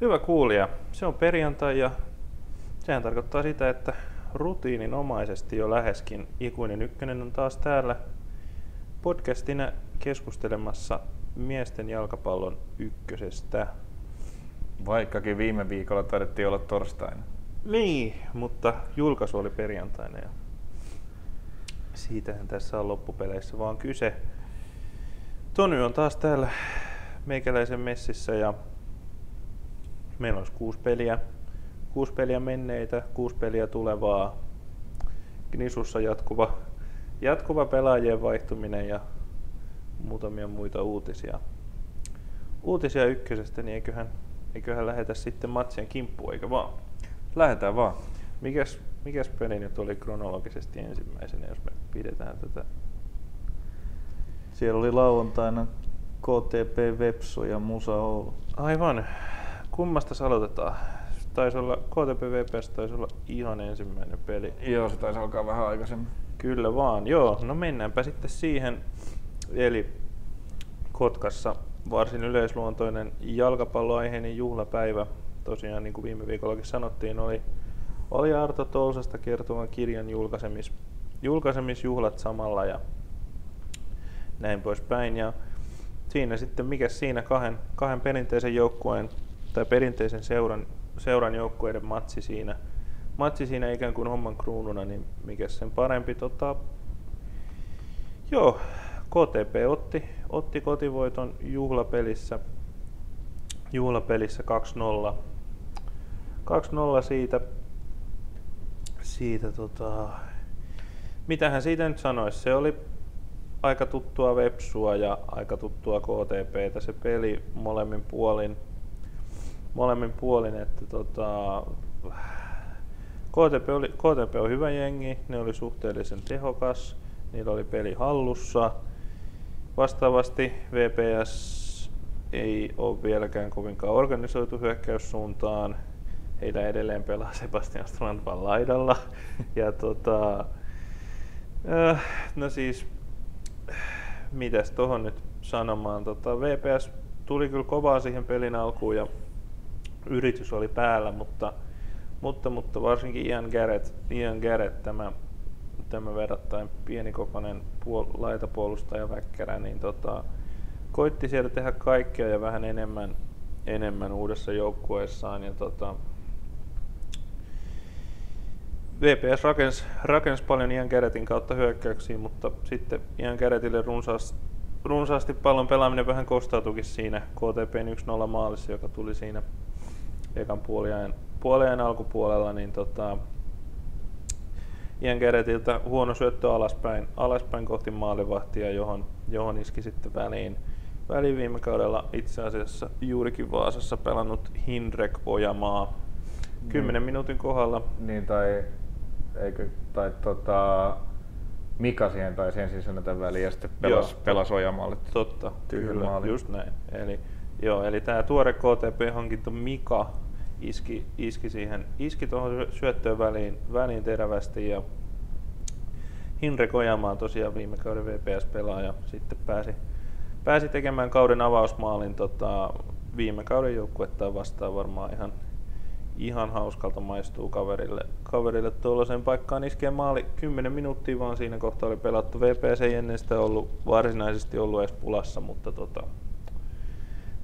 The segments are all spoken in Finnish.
Hyvä kuulija, se on perjantai ja sehän tarkoittaa sitä, että rutiininomaisesti jo läheskin Ikuinen Ykkönen on taas täällä podcastina keskustelemassa miesten jalkapallon ykkösestä. Vaikkakin viime viikolla taidettiin olla torstaina. Niin, mutta julkaisu oli perjantaina ja siitähän tässä on loppupeleissä vaan kyse. Tony on taas täällä meikäläisen messissä ja meillä olisi kuusi peliä, kuusi peliä menneitä, kuusi peliä tulevaa. Gnisussa jatkuva, jatkuva pelaajien vaihtuminen ja muutamia muita uutisia. Uutisia ykkösestä, niin eiköhän, eiköhän lähetä sitten matsien kimppuun, eikö vaan? Lähetään vaan. Mikäs, mikäs peli nyt oli kronologisesti ensimmäisenä, jos me pidetään tätä? Siellä oli lauantaina KTP Vepsu ja Musa Oulu. Aivan. Kummasta aloitetaan? Taisi olla, KTP VPS taisi olla ihan ensimmäinen peli. Joo, se taisi alkaa vähän aikaisemmin. Kyllä vaan, joo. No mennäänpä sitten siihen. Eli Kotkassa varsin yleisluontoinen jalkapalloaiheinen juhlapäivä. Tosiaan niin kuin viime viikollakin sanottiin, oli, oli Arto Tousasta kertovan kirjan julkaisemis, julkaisemisjuhlat samalla ja näin poispäin. Ja siinä sitten, mikä siinä kahden, kahden perinteisen joukkueen tai perinteisen seuran, seuran joukkueiden matsi siinä, matsi siinä ikään kuin homman kruununa, niin mikä sen parempi. Tota, joo, KTP otti, otti kotivoiton juhlapelissä, juhlapelissä 2-0. 2-0 siitä, siitä tota, mitähän siitä nyt sanoisi, se oli aika tuttua Vepsua ja aika tuttua KTPtä se peli molemmin puolin. Molemmin puolin, että tota, KTP, oli, KTP on hyvä jengi, ne oli suhteellisen tehokas, niillä oli peli hallussa. Vastaavasti VPS ei ole vieläkään kovinkaan organisoitu hyökkäyssuuntaan. Heillä edelleen pelaa Sebastian Strandvan laidalla. Ja tota, äh, no siis mitäs tohon nyt sanomaan. Tota, VPS tuli kyllä kovaa siihen pelin alkuun ja yritys oli päällä, mutta, mutta, mutta varsinkin Ian Garrett, Ian Garrett tämä, tämä verrattain pienikokoinen puol, laitapuolustaja väkkärä, niin tota, koitti siellä tehdä kaikkea ja vähän enemmän, enemmän uudessa joukkueessaan. Ja tota, VPS rakensi, rakensi paljon Ian Gerretin kautta hyökkäyksiä, mutta sitten Ian Gerretille runsaasti, runsaasti pallon pelaaminen vähän kostautukin siinä KTPn 1-0 maalissa, joka tuli siinä ekan puoliajan, puoliajan alkupuolella, niin tota, Ian Gerretiltä huono syöttö alaspäin, alaspäin kohti maalivahtia, johon, johon iski sitten väliin, väliin viime kaudella itse asiassa juurikin Vaasassa pelannut Hindrek Ojamaa. Kymmenen niin. minuutin kohdalla. Niin, tai eikö, tai tota, Mika siihen tai sen ensin tämän väliin ja sitten pelas, pelas Ojamaalle. Totta, kyllä, maali. just näin. Eli, joo, eli tämä tuore KTP-hankinta Mika iski, iski siihen, iski tuohon syöttöön väliin, väliin terävästi ja Hinre Kojamaa tosiaan viime kauden VPS-pelaaja, sitten pääsi, pääsi tekemään kauden avausmaalin tota, viime kauden joukkuetta vastaan varmaan ihan, ihan hauskalta maistuu kaverille, kaverille tuollaiseen paikkaan iskee maali 10 minuuttia vaan siinä kohtaa oli pelattu. VPS ei ennen sitä ollut varsinaisesti ollut edes pulassa, mutta tota,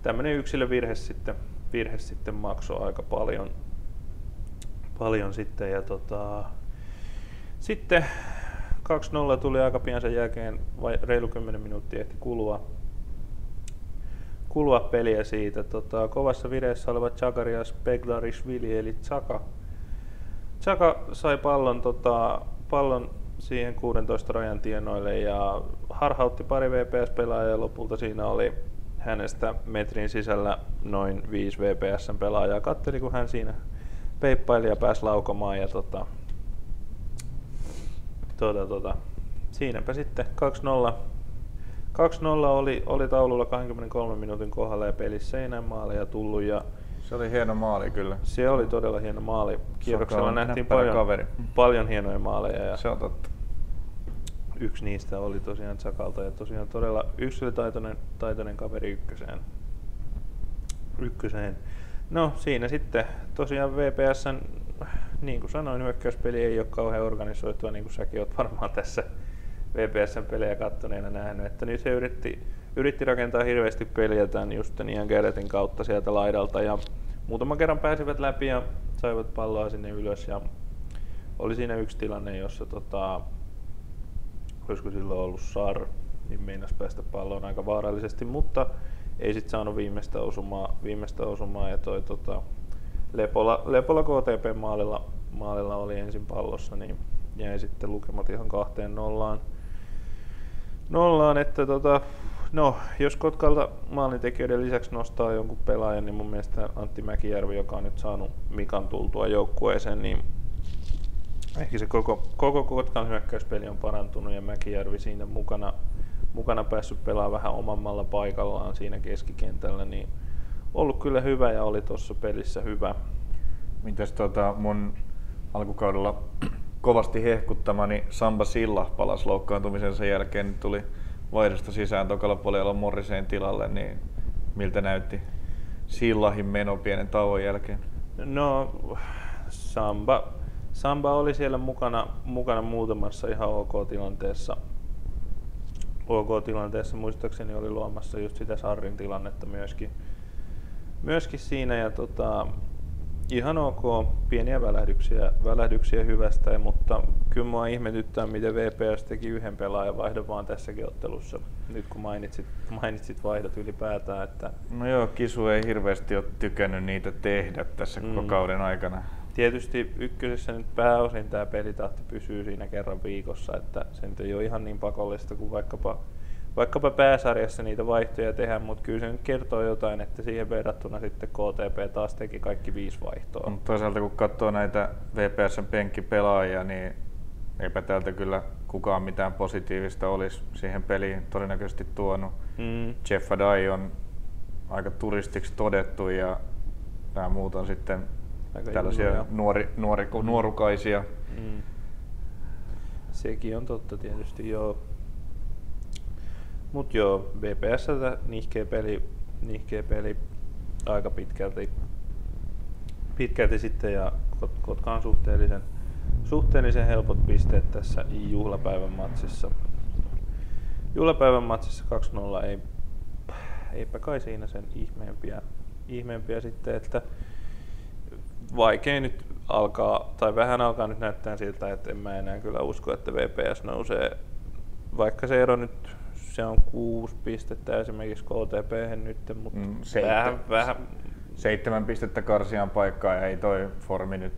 tämmöinen yksilövirhe sitten, virhe sitten maksoi aika paljon, paljon sitten. Ja tota, sitten 2-0 tuli aika pian sen jälkeen, vai reilu 10 minuuttia ehti kulua, kulua peliä siitä. Tota, kovassa vireessä oleva Chagarias Beglarishvili eli Chaka. Chaka sai pallon, tota, pallon siihen 16 rajan tienoille ja harhautti pari VPS-pelaajaa ja lopulta siinä oli hänestä metrin sisällä noin 5 VPSn pelaajaa. Katteli kun hän siinä peippaili ja pääsi laukomaan ja tota, tota, tota, siinäpä sitten 2-0 2-0 oli, oli taululla 23 minuutin kohdalla ja pelissä ei enää maaleja tullut. Ja se oli hieno maali kyllä. Se oli todella hieno maali. Kierroksella nähtiin paljon, kaveri. paljon hienoja maaleja. Ja se on totta. Yksi niistä oli tosiaan Chakalta ja tosiaan todella yksilötaitoinen taitoinen kaveri ykköseen. ykköseen. No siinä sitten tosiaan VPSn, niin kuin sanoin, hyökkäyspeli ei ole kauhean organisoitua, niin kuin säkin olet varmaan tässä VPSn pelejä kattoneena nähnyt, että nyt se yritti, yritti rakentaa hirveästi peliä tämän just Ian Gerretin kautta sieltä laidalta ja muutaman kerran pääsivät läpi ja saivat palloa sinne ylös ja oli siinä yksi tilanne, jossa tota, olisiko silloin ollut Sar, niin meinas päästä palloon aika vaarallisesti, mutta ei sitten saanut viimeistä osumaa, viimeistä osumaa ja toi tota, Lepola, Lepola KTP maalilla, maalilla oli ensin pallossa, niin jäi sitten lukemat ihan kahteen nollaan. Nollaan, että tota, no, jos Kotkalta maalintekijöiden lisäksi nostaa jonkun pelaajan, niin mun mielestä Antti Mäkijärvi, joka on nyt saanut Mikan tultua joukkueeseen, niin ehkä se koko, koko Kotkan hyökkäyspeli on parantunut ja Mäkijärvi siinä mukana, mukana päässyt pelaamaan vähän omammalla paikallaan siinä keskikentällä, niin ollut kyllä hyvä ja oli tuossa pelissä hyvä. Mitäs tota mun alkukaudella kovasti hehkuttamani Samba Silla palasi loukkaantumisensa jälkeen, niin tuli vaihdosta sisään tokalla puolella Morriseen tilalle, niin miltä näytti Sillahin meno pienen tauon jälkeen? No, Samba, Samba oli siellä mukana, mukana muutamassa ihan ok-tilanteessa. OK-tilanteessa muistaakseni oli luomassa just sitä Sarrin tilannetta myöskin, myöskin siinä. Ja tota, ihan ok, pieniä välähdyksiä, välähdyksiä hyvästä, mutta kyllä mua ihmetyttää, miten VPS teki yhden pelaajan vaihdon vaan tässäkin ottelussa, nyt kun mainitsit, mainitsit vaihdot ylipäätään. Että... No joo, Kisu ei hirveästi ole tykännyt niitä tehdä tässä mm. kauden aikana. Tietysti ykkösessä nyt pääosin tämä pelitahti pysyy siinä kerran viikossa, että se nyt ei ole ihan niin pakollista kuin vaikkapa vaikkapa pääsarjassa niitä vaihtoja tehdä, mutta kyllä se nyt kertoo jotain, että siihen verrattuna sitten KTP taas teki kaikki viisi vaihtoa. Mutta toisaalta kun katsoo näitä VPSn penkkipelaajia, niin eipä täältä kyllä kukaan mitään positiivista olisi siihen peliin todennäköisesti tuonut. Mm. Jeff Adai on aika turistiksi todettu ja nämä muut on sitten aika tällaisia nuori, nuori, nuorukaisia. Mm. Sekin on totta tietysti, joo. Mut joo, VPS nihkeä peli, nihkeä peli aika pitkälti, pitkälti sitten ja Kotka on suhteellisen, suhteellisen helpot pisteet tässä juhlapäivän matsissa. Juhlapäivän matsissa 2-0 ei, eipä kai siinä sen ihmeempiä, ihmeempiä sitten, että vaikea nyt alkaa, tai vähän alkaa nyt näyttää siltä, että en mä enää kyllä usko, että VPS nousee, vaikka se ero nyt se on kuusi pistettä esimerkiksi KTP nyt, mutta mm, vähän, vähän... Seitsemän pistettä karsian paikkaa ja ei toi formi nyt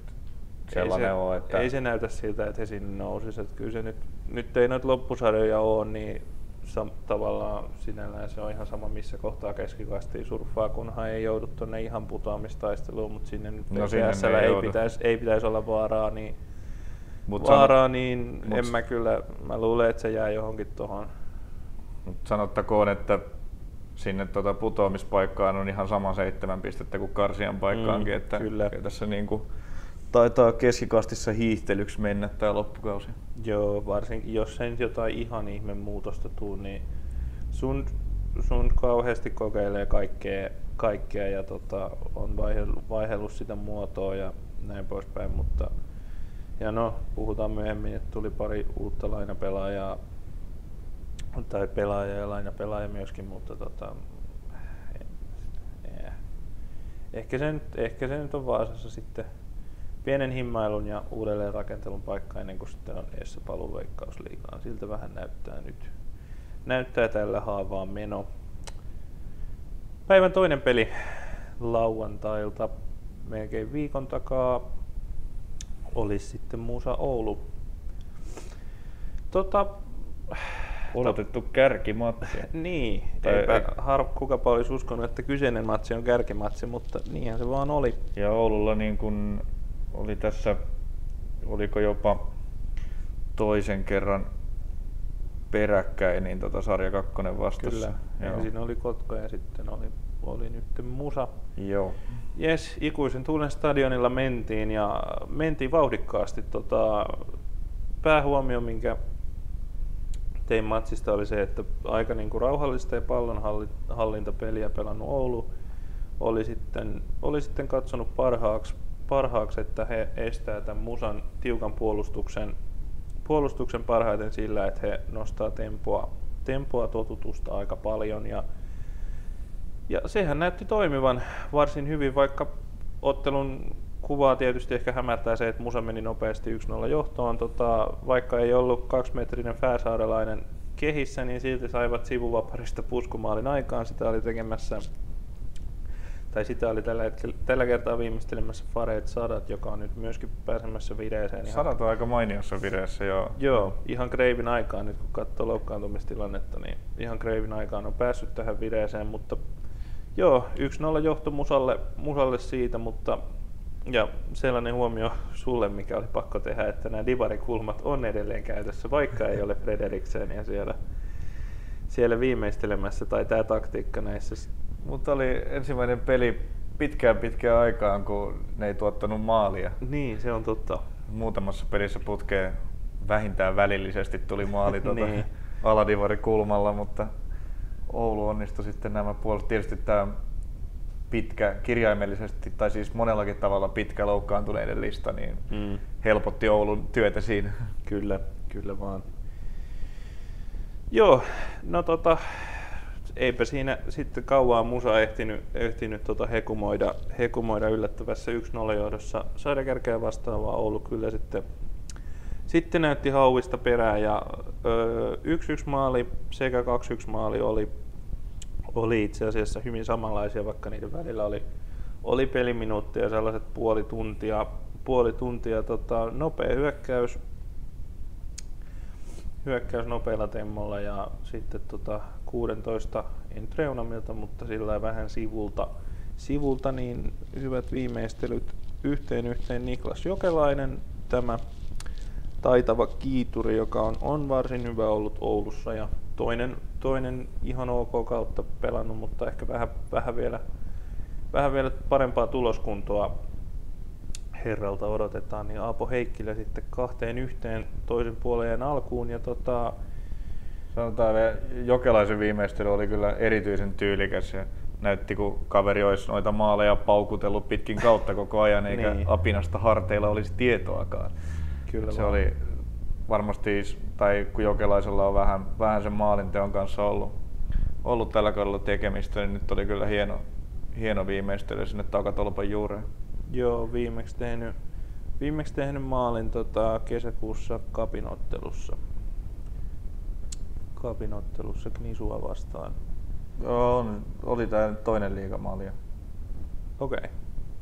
sellainen ei se, ole. Että... Ei se näytä siltä, että he sinne nousisivat. Kyllä se nyt, nyt ei noita loppusarjoja ole, niin sam, tavallaan sinällään se on ihan sama missä kohtaa keskikastiin surffaa, kunhan ei joudu tuonne ihan putoamistaisteluun, mutta sinne nyt no, sinne ei, ei, pitäisi, ei pitäisi olla vaaraa, niin Mut vaaraa, san... niin mut... en mä kyllä, mä luulen, että se jää johonkin tuohon mutta sanottakoon, että sinne tuota putoamispaikkaan on ihan sama seitsemän pistettä kuin Karsian paikkaankin, mm, että kyllä. tässä niin kuin taitaa keskikastissa hiihtelyksi mennä tämä loppukausi. Joo, varsinkin jos ei jotain ihan ihme muutosta tuu, niin sun, sun kauheasti kokeilee kaikkea, kaikkea ja tota, on vaihellut sitä muotoa ja näin poispäin, mutta ja no, puhutaan myöhemmin, että tuli pari uutta lainapelaajaa tai pelaaja ja lainapelaaja myöskin, mutta tota, eh, ehkä, se nyt, ehkä se nyt on Vaasassa sitten pienen himmailun ja uudelleen rakentelun paikka ennen kuin sitten on eessä paluu veikkausliigaan. Siltä vähän näyttää nyt. Näyttää tällä haavaa meno. Päivän toinen peli lauantailta melkein viikon takaa olisi sitten Musa Oulu. Tota, Odotettu kärkimatsi. niin, tai eipä ei... har, kukapa olisi uskonut, että kyseinen matsi on kärkimatsi, mutta niinhän se vaan oli. Ja Oululla niin kun oli tässä, oliko jopa toisen kerran peräkkäin, niin tota sarja kakkonen vastassa. Kyllä, Joo. siinä oli Kotka ja sitten oli, oli nyt Musa. Joo. Jes, ikuisen tuulen stadionilla mentiin ja mentiin vauhdikkaasti. Tota, päähuomio, minkä tein matsista oli se, että aika niin kuin rauhallista ja pallonhallintapeliä pelannut Oulu. oli sitten, oli sitten katsonut parhaaksi, parhaaksi, että he estää tämän Musan tiukan puolustuksen, puolustuksen parhaiten sillä, että he nostaa tempoa, tempoa totutusta aika paljon ja, ja sehän näytti toimivan varsin hyvin, vaikka ottelun kuvaa tietysti ehkä hämärtää se, että Musa meni nopeasti 1-0 johtoon. Tota, vaikka ei ollut kaksimetrinen Färsaarelainen kehissä, niin silti saivat sivuvaparista puskumaalin aikaan. Sitä oli tekemässä tai sitä oli tällä, hetkellä, tällä kertaa viimeistelemässä Fareet Sadat, joka on nyt myöskin pääsemässä vireeseen. Ihan, Sadat on aika mainiossa vireessä, joo. Joo, ihan Kreivin aikaan, nyt kun katsoo loukkaantumistilannetta, niin ihan Kreivin aikaan on päässyt tähän vireeseen, mutta joo, 1-0 johto Musalle, Musalle siitä, mutta ja sellainen huomio sulle, mikä oli pakko tehdä, että nämä divarikulmat on edelleen käytössä, vaikka ei ole Frederiksenia siellä, siellä viimeistelemässä, tai tämä taktiikka näissä. Mutta oli ensimmäinen peli pitkään pitkään aikaan, kun ne ei tuottanut maalia. Niin, se on totta. Muutamassa pelissä putkeen vähintään välillisesti tuli maali tuota niin. aladivarikulmalla, mutta Oulu onnistui sitten nämä puolet. Tietysti tämä pitkä, kirjaimellisesti tai siis monellakin tavalla pitkä loukkaantuneiden lista, niin mm. helpotti Oulun työtä siinä. Kyllä, kyllä vaan. Joo, no tota, eipä siinä sitten kauaa musa ehtinyt, ehtinyt tota hekumoida, hekumoida yllättävässä 1-0 johdossa. Saidakerkeä vastaavaa Oulu kyllä sitten, sitten näytti hauista perään ja ö, 1-1 maali sekä 2-1 maali oli oli itse asiassa hyvin samanlaisia, vaikka niiden välillä oli, oli peliminuuttia sellaiset puoli tuntia, puoli tuntia tota, nopea hyökkäys, hyökkäys nopealla temmolla ja sitten tota 16 entreunamilta, mutta sillä vähän sivulta, sivulta, niin hyvät viimeistelyt yhteen yhteen Niklas Jokelainen, tämä taitava kiituri, joka on, on varsin hyvä ollut Oulussa ja toinen, toinen ihan ok kautta pelannut, mutta ehkä vähän, vähän, vielä, vähän vielä parempaa tuloskuntoa herralta odotetaan, niin Aapo Heikkilä sitten kahteen yhteen toisen puoleen alkuun. Ja tota... Sanotaan vielä, Jokelaisen viimeistely oli kyllä erityisen tyylikäs ja näytti, kun kaveri olisi noita maaleja paukutellut pitkin kautta koko ajan, eikä niin. apinasta harteilla olisi tietoakaan. Kyllä se vaan. oli varmasti, tai kun Jokelaisella on vähän, vähän sen maalinteon kanssa ollut, ollut tällä kaudella tekemistä, niin nyt oli kyllä hieno, hieno viimeistely sinne takatolpan juureen. Joo, viimeksi tehnyt, viimeksi tehnyt maalin tota, kesäkuussa kapinottelussa. Kapinottelussa Knisua vastaan. Joo, oli tämä toinen liigamaali. Okei. Okay.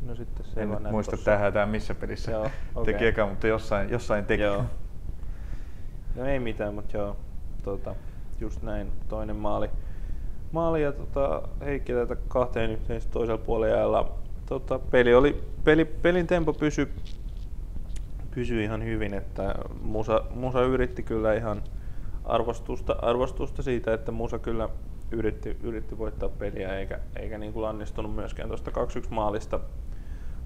No sitten se en muista tähän missä pelissä Joo, okay. teki eka, mutta jossain, jossain teki. Joo. No ei mitään, mutta joo, tota, just näin, toinen maali. Maali ja tota, Heikki tätä kahteen yhteen toisella puolella tota, peli oli, peli, pelin tempo pysy, pysy ihan hyvin, että Musa, Musa yritti kyllä ihan arvostusta, arvostusta siitä, että Musa kyllä yritti, yritti voittaa peliä eikä, eikä niin kuin lannistunut myöskään tuosta 2-1 maalista,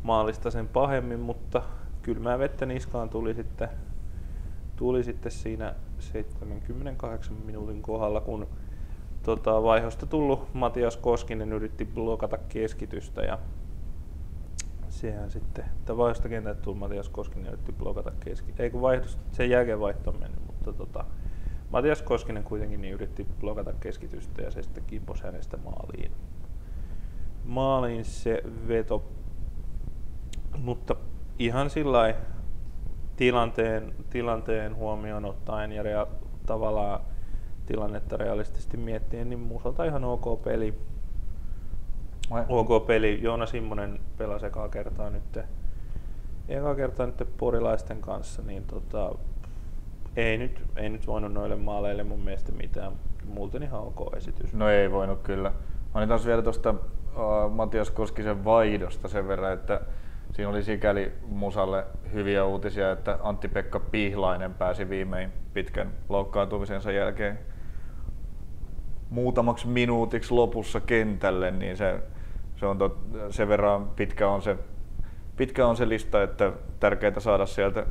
maalista sen pahemmin, mutta kylmää vettä niskaan tuli sitten tuli sitten siinä 78 minuutin kohdalla, kun tota, vaihosta tullut Matias Koskinen yritti blokata keskitystä ja sehän sitten, että vaihosta kentältä tullut Matias Koskinen yritti blokata keskitystä, ei kun vaihdosta, sen jälkeen vaihto meni, mutta tota, Matias Koskinen kuitenkin niin yritti blokata keskitystä ja se sitten kimpos hänestä maaliin. Maaliin se veto, mutta ihan sillä tilanteen, tilanteen huomioon ottaen ja rea, tavallaan tilannetta realistisesti miettien, niin musalta ihan ok peli. Vai? Ok peli. Joona Simmonen pelasi ekaa kertaa nyt, ekaa kertaa nyt porilaisten kanssa, niin tota, ei nyt, ei nyt voinut noille maaleille mun mielestä mitään. Muuten ihan ok esitys. No ei voinut kyllä. Taas vielä tuosta uh, Matias Koskisen vaihdosta sen verran, että siinä oli sikäli Musalle hyviä uutisia, että Antti-Pekka Pihlainen pääsi viimein pitkän loukkaantumisensa jälkeen muutamaksi minuutiksi lopussa kentälle, niin se, se on tot, sen verran pitkä on se, pitkä on se lista, että tärkeää saada sieltä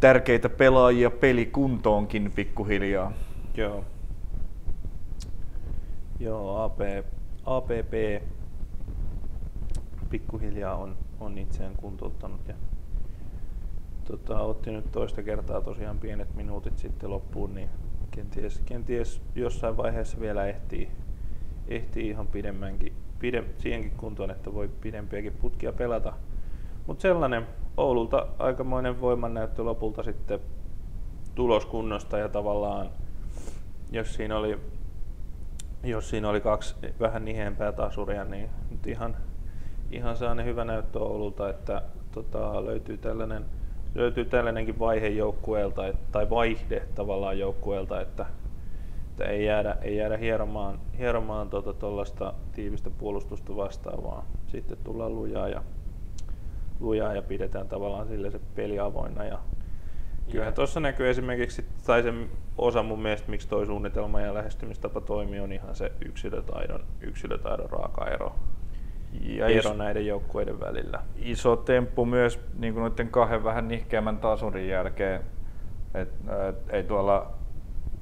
tärkeitä pelaajia pelikuntoonkin pikkuhiljaa. Joo. Joo, AP, APP pikkuhiljaa on, on itseään kuntouttanut ja tota, otti nyt toista kertaa tosiaan pienet minuutit sitten loppuun, niin kenties, kenties jossain vaiheessa vielä ehtii, ehtii ihan pidemmänkin, pidem, siihenkin kuntoon, että voi pidempiäkin putkia pelata. Mutta sellainen Oululta aikamoinen voimannäyttö lopulta sitten tuloskunnosta ja tavallaan jos siinä oli, jos siinä oli kaksi vähän niheempää tasuria, niin nyt ihan, ihan sellainen hyvä näyttö Oululta, että tota, löytyy tällainen löytyy tällainenkin vaihe joukkueelta, tai vaihde tavallaan joukkueelta, että, että ei jäädä, ei jäädä hieromaan, hieromaan tuollaista tota, tiivistä puolustusta vastaan, vaan sitten tullaan lujaa ja, lujaa ja pidetään tavallaan sille se peli avoinna. Ja kyllähän tuossa näkyy esimerkiksi, tai se osa mun mielestä, miksi tuo suunnitelma ja lähestymistapa toimii, on ihan se yksilötaidon, yksilötaidon raaka ero ja ero näiden joukkueiden välillä. Iso temppu myös niin kuin noiden kahden vähän nihkeämmän tasurin jälkeen. Et, et, ei tuolla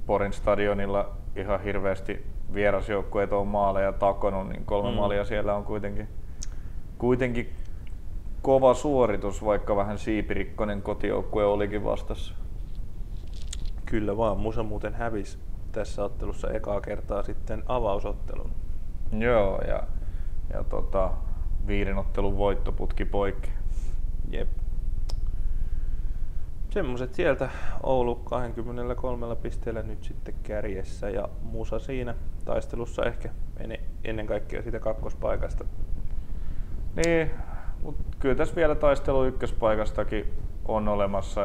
Porin stadionilla ihan hirveästi vierasjoukkueet on maaleja takonut, niin kolme mm. maalia siellä on kuitenkin, kuitenkin kova suoritus, vaikka vähän siipirikkonen kotijoukkue olikin vastassa. Kyllä vaan, Musa muuten hävisi tässä ottelussa ekaa kertaa sitten avausottelun. Joo, ja ja tota, viiden ottelun voittoputki poikki. Jep. Semmoset sieltä Oulu 23 pisteellä nyt sitten kärjessä ja Musa siinä taistelussa ehkä ennen kaikkea siitä kakkospaikasta. Niin, mutta kyllä tässä vielä taistelu ykköspaikastakin on olemassa.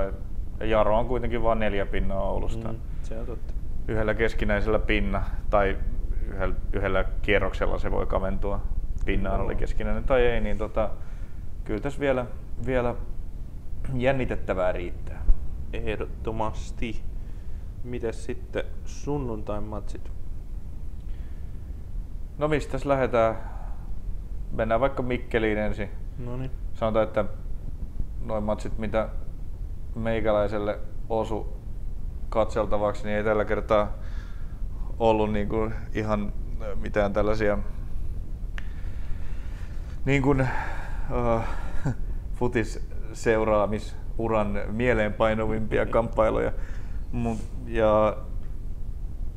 Ja Jaro on kuitenkin vain neljä pinnaa Oulusta. Mm, se on totta. Yhdellä keskinäisellä pinna tai yhdellä, yhdellä kierroksella se voi kaventua pinnaan oli keskinäinen tai ei, niin tota, kyllä tässä vielä, vielä jännitettävää riittää. Ehdottomasti. Mites sitten sunnuntain matsit? No mistä lähdetään? Mennään vaikka Mikkeliin ensin. No niin. Sanotaan, että noin matsit, mitä meikäläiselle osu katseltavaksi, niin ei tällä kertaa ollut niin kuin ihan mitään tällaisia niin kuin uh, futis seuraamisuran mieleenpainuvimpia kamppailuja. Mut, ja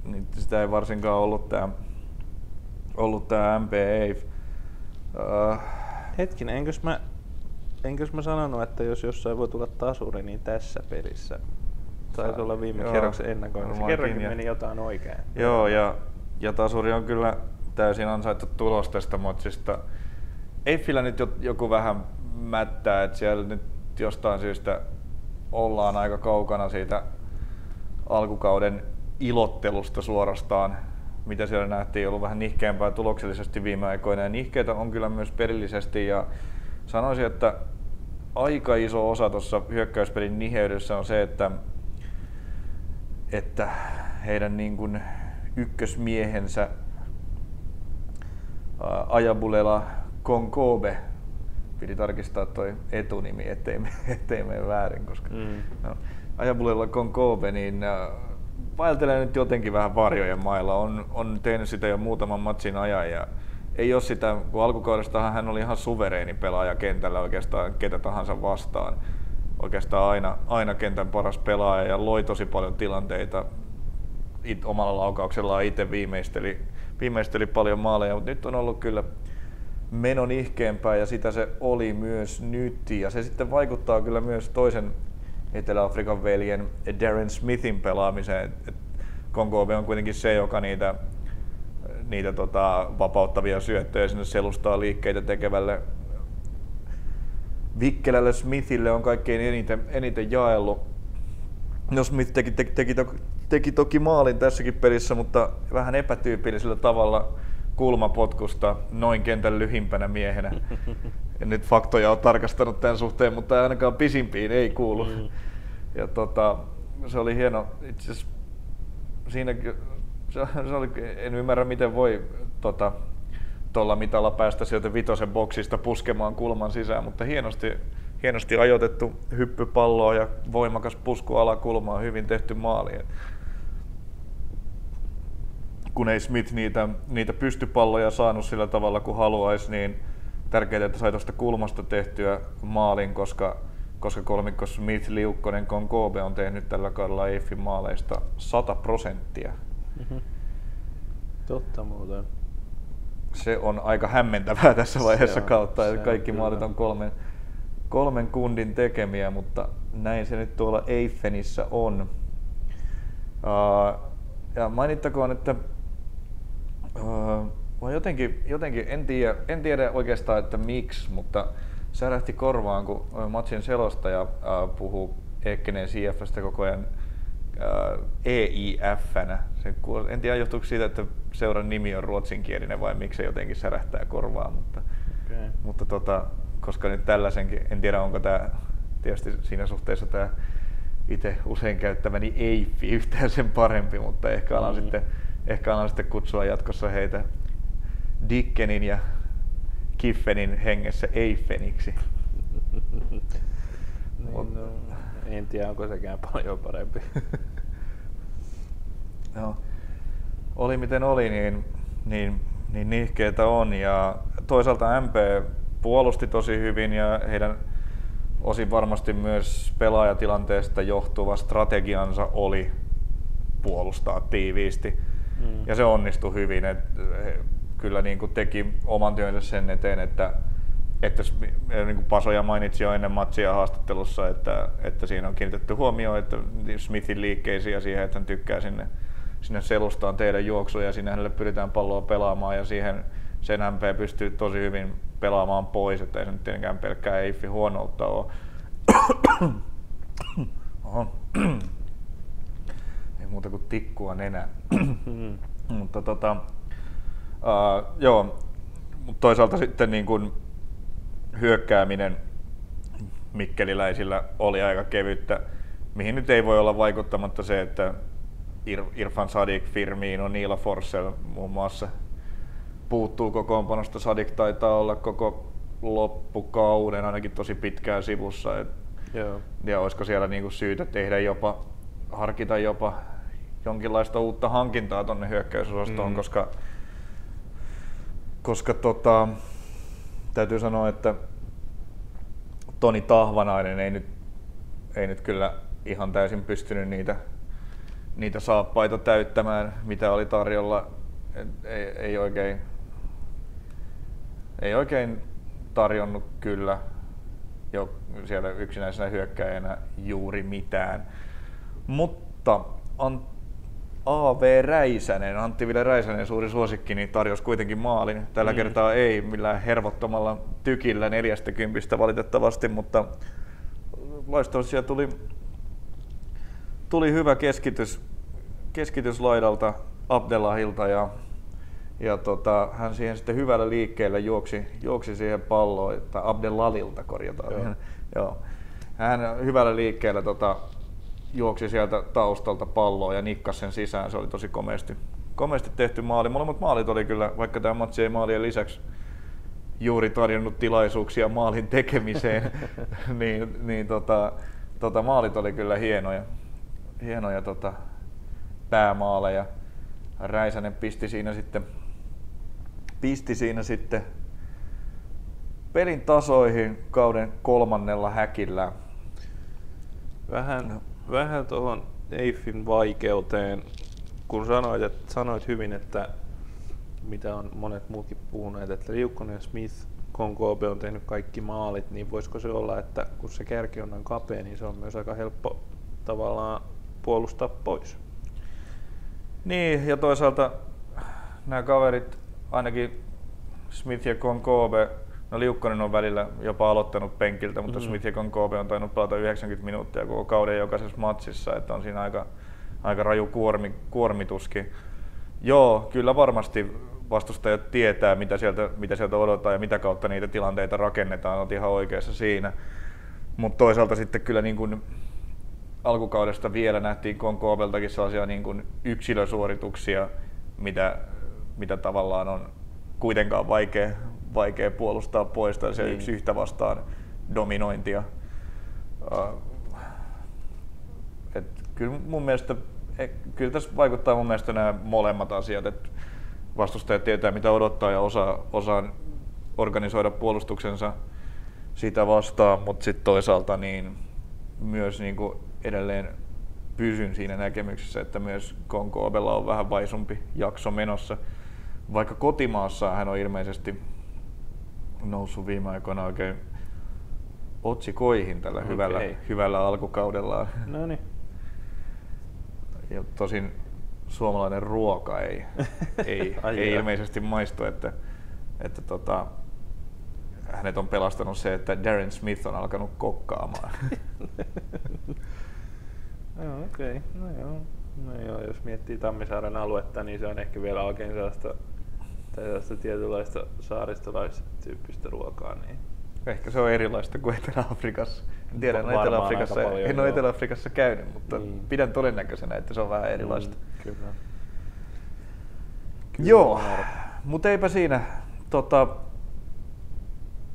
niin sitä ei varsinkaan ollut tämä ollut tää MPA. Uh, äh, Hetkinen, enkös mä, enkös mä sanonut, että jos jossain voi tulla tasuri, niin tässä pelissä. Taisi olla viime joo, kierroksen ennakoinnissa. Kerrankin ja, meni jotain oikein. Joo, ja, ja tasuri on kyllä täysin ansaittu tulos tästä matsista. Eiffillä nyt joku vähän mättää, että siellä nyt jostain syystä ollaan aika kaukana siitä alkukauden ilottelusta suorastaan, mitä siellä nähtiin, ollut vähän nihkeämpää tuloksellisesti viime aikoina. Ja nihkeitä on kyllä myös perillisesti ja sanoisin, että aika iso osa tuossa hyökkäyspelin niheydessä on se, että, että heidän niin kuin ykkösmiehensä Ajabulela Konkobe, piti tarkistaa toi etunimi, ettei, ettei mene väärin, koska mm. no, Ajabulella Konkobe, niin äh, vaeltelee nyt jotenkin vähän varjojen mailla. On, on tehnyt sitä jo muutaman matsin ajan ja ei ole sitä, kun alkukaudestahan hän oli ihan suvereeni pelaaja kentällä oikeastaan ketä tahansa vastaan. Oikeastaan aina, aina kentän paras pelaaja ja loi tosi paljon tilanteita. It, omalla laukauksellaan itse viimeisteli, viimeisteli paljon maaleja, mutta nyt on ollut kyllä menon ihkeämpää ja sitä se oli myös nyt. Ja se sitten vaikuttaa kyllä myös toisen Etelä-Afrikan veljen Darren Smithin pelaamiseen. Et Kongobe on kuitenkin se, joka niitä, niitä tota, vapauttavia syöttöjä sinne selustaa liikkeitä tekevälle Vikkelälle Smithille on kaikkein eniten, eniten jaellut. No Smith teki, teki, teki, teki toki maalin tässäkin pelissä, mutta vähän epätyypillisellä tavalla kulmapotkusta noin kentän lyhimpänä miehenä. En nyt faktoja ole tarkastanut tämän suhteen, mutta ainakaan pisimpiin ei kuulu. Mm. Ja tota, se oli hieno. Itse siinä se, se oli, en ymmärrä miten voi tota, tuolla mitalla päästä sieltä vitosen boksista puskemaan kulman sisään, mutta hienosti, hienosti ajoitettu hyppypalloa ja voimakas pusku alakulmaa, hyvin tehty maali kun ei Smith niitä, niitä pystypalloja saanut sillä tavalla kuin haluaisi, niin tärkeää, että sai tuosta kulmasta tehtyä maalin, koska, koska kolmikko Smith, Liukkonen, Konkobe on tehnyt tällä kaudella EIFin maaleista 100 prosenttia. Mm-hmm. Totta muuten. Se on aika hämmentävää tässä vaiheessa on, kautta, että kaikki on maalit on kolmen, kolmen kundin tekemiä, mutta näin se nyt tuolla Eiffenissä on. Uh, ja mainittakoon, että uh, jotenkin, jotenkin en, tiedä, en tiedä oikeastaan, että miksi, mutta särähti korvaan, kun matsin selostaja äh, puhuu Ekkenen CFstä koko ajan äh, EIF-nä. Se, en tiedä johtuuko siitä, että seuran nimi on ruotsinkielinen vai miksi se jotenkin särähtää korvaan, mutta, okay. mutta tota, koska nyt tällaisenkin, en tiedä onko tämä tietysti siinä suhteessa tämä itse usein käyttämäni EIFI yhtään sen parempi, mutta ehkä alan, mm. sitten, ehkä alan sitten kutsua jatkossa heitä Dickenin ja Kiffenin hengessä Eiffeniksi. niin, no, en tiedä, onko sekään paljon parempi. no, oli miten oli, niin, niin, niin nihkeitä on. Ja toisaalta MP puolusti tosi hyvin ja heidän osin varmasti myös pelaajatilanteesta johtuva strategiansa oli puolustaa tiiviisti. Mm. Ja se onnistui hyvin. Et kyllä niin kuin teki oman työnsä sen eteen, että, että niin kuin Pasoja mainitsi jo ennen matsia haastattelussa, että, että siinä on kiinnitetty huomioon että Smithin liikkeisiin ja siihen, että hän tykkää sinne, sinne selustaan tehdä juoksuja ja sinne hänelle pyritään palloa pelaamaan ja siihen sen MP pystyy tosi hyvin pelaamaan pois, että ei se nyt tietenkään pelkkää Eiffi huonoutta ole. Oho. ei muuta kuin tikkua nenä. Mm. Mutta tota, Uh, joo, mutta toisaalta sitten niin kuin hyökkääminen mikkeliläisillä oli aika kevyttä, mihin nyt ei voi olla vaikuttamatta se, että Irfan Sadik, Firmino, Niila Forssell muun muassa puuttuu kokoonpanosta. Sadik taitaa olla koko loppukauden ainakin tosi pitkään sivussa. Et, Joo. Ja olisiko siellä niinku syytä tehdä jopa, harkita jopa jonkinlaista uutta hankintaa tuonne hyökkäysosastoon, mm. koska koska tota, täytyy sanoa, että Toni Tahvanainen ei nyt, ei nyt kyllä ihan täysin pystynyt niitä, niitä saappaita täyttämään, mitä oli tarjolla. Ei, ei, oikein, ei oikein tarjonnut kyllä jo siellä yksinäisenä hyökkäjänä juuri mitään. Mutta on A.V. Räisänen, Antti Ville Räisänen, suuri suosikki, niin tarjosi kuitenkin maalin. Tällä mm. kertaa ei millään hervottomalla tykillä 40 valitettavasti, mutta loistavasti siellä tuli, tuli hyvä keskitys, keskitys laidalta Abdelahilta ja, ja tota, hän siihen sitten hyvällä liikkeellä juoksi, juoksi siihen palloon, tai Abdelalilta korjataan. Joo. Joo. Hän hyvällä liikkeellä tota, juoksi sieltä taustalta palloa ja nikkasi sen sisään. Se oli tosi komeasti, komeasti tehty maali. Molemmat maalit oli kyllä, vaikka tämä matsi ei maalien lisäksi juuri tarjonnut tilaisuuksia maalin tekemiseen, niin, niin tota, tota, maalit oli kyllä hienoja, hienoja tota, päämaaleja. Räisänen pisti siinä sitten, pisti siinä sitten pelin tasoihin kauden kolmannella häkillä. Vähän vähän tuohon Eiffin vaikeuteen, kun sanoit, että, sanoit hyvin, että mitä on monet muutkin puhuneet, että Liukkonen ja Smith, Konkobe on tehnyt kaikki maalit, niin voisiko se olla, että kun se kärki on noin kapea, niin se on myös aika helppo tavallaan puolustaa pois? Niin, ja toisaalta nämä kaverit, ainakin Smith ja Konkobe, No Liukkonen on välillä jopa aloittanut penkiltä, mutta mm. Smith ja Konkobe on tainnut pelata 90 minuuttia koko kauden jokaisessa matsissa, että on siinä aika, aika raju kuormi, kuormituskin. Joo, kyllä varmasti vastustajat tietää, mitä sieltä, mitä sieltä odotetaan ja mitä kautta niitä tilanteita rakennetaan, on ihan oikeassa siinä. Mutta toisaalta sitten kyllä niin kuin alkukaudesta vielä nähtiin Konkobeltakin sellaisia niin kuin yksilösuorituksia, mitä, mitä tavallaan on kuitenkaan vaikea, vaikea puolustaa pois, tai se niin. yksi yhtä vastaan dominointia. Uh, et kyllä mun mielestä, e, kyllä tässä vaikuttaa mun mielestä nämä molemmat asiat, että vastustajat tietää mitä odottaa ja osaa, osaa, organisoida puolustuksensa sitä vastaan, mutta sitten toisaalta niin myös niin kuin edelleen pysyn siinä näkemyksessä, että myös Konkoobella on vähän vaisumpi jakso menossa. Vaikka kotimaassa hän on ilmeisesti noussut viime aikoina oikein otsikoihin tällä okay. hyvällä, hyvällä alkukaudellaan. No niin. Ja tosin suomalainen ruoka ei, ei, ei ilmeisesti maistu, että, että tota, hänet on pelastanut se, että Darren Smith on alkanut kokkaamaan. no, okei, okay. no joo. No joo, jos miettii Tammisaaren aluetta, niin se on ehkä vielä oikein sellaista, tai sellaista tietynlaista saaristolaistyyppistä ruokaa. Niin. Ehkä se on erilaista kuin Etelä-Afrikassa. En tiedä, en Etelä-Afrikassa, en ole Etelä-Afrikassa käynyt, mutta niin. pidän todennäköisenä, että se on vähän erilaista. Mm, kyllä. kyllä. Joo, mutta eipä siinä. Tota,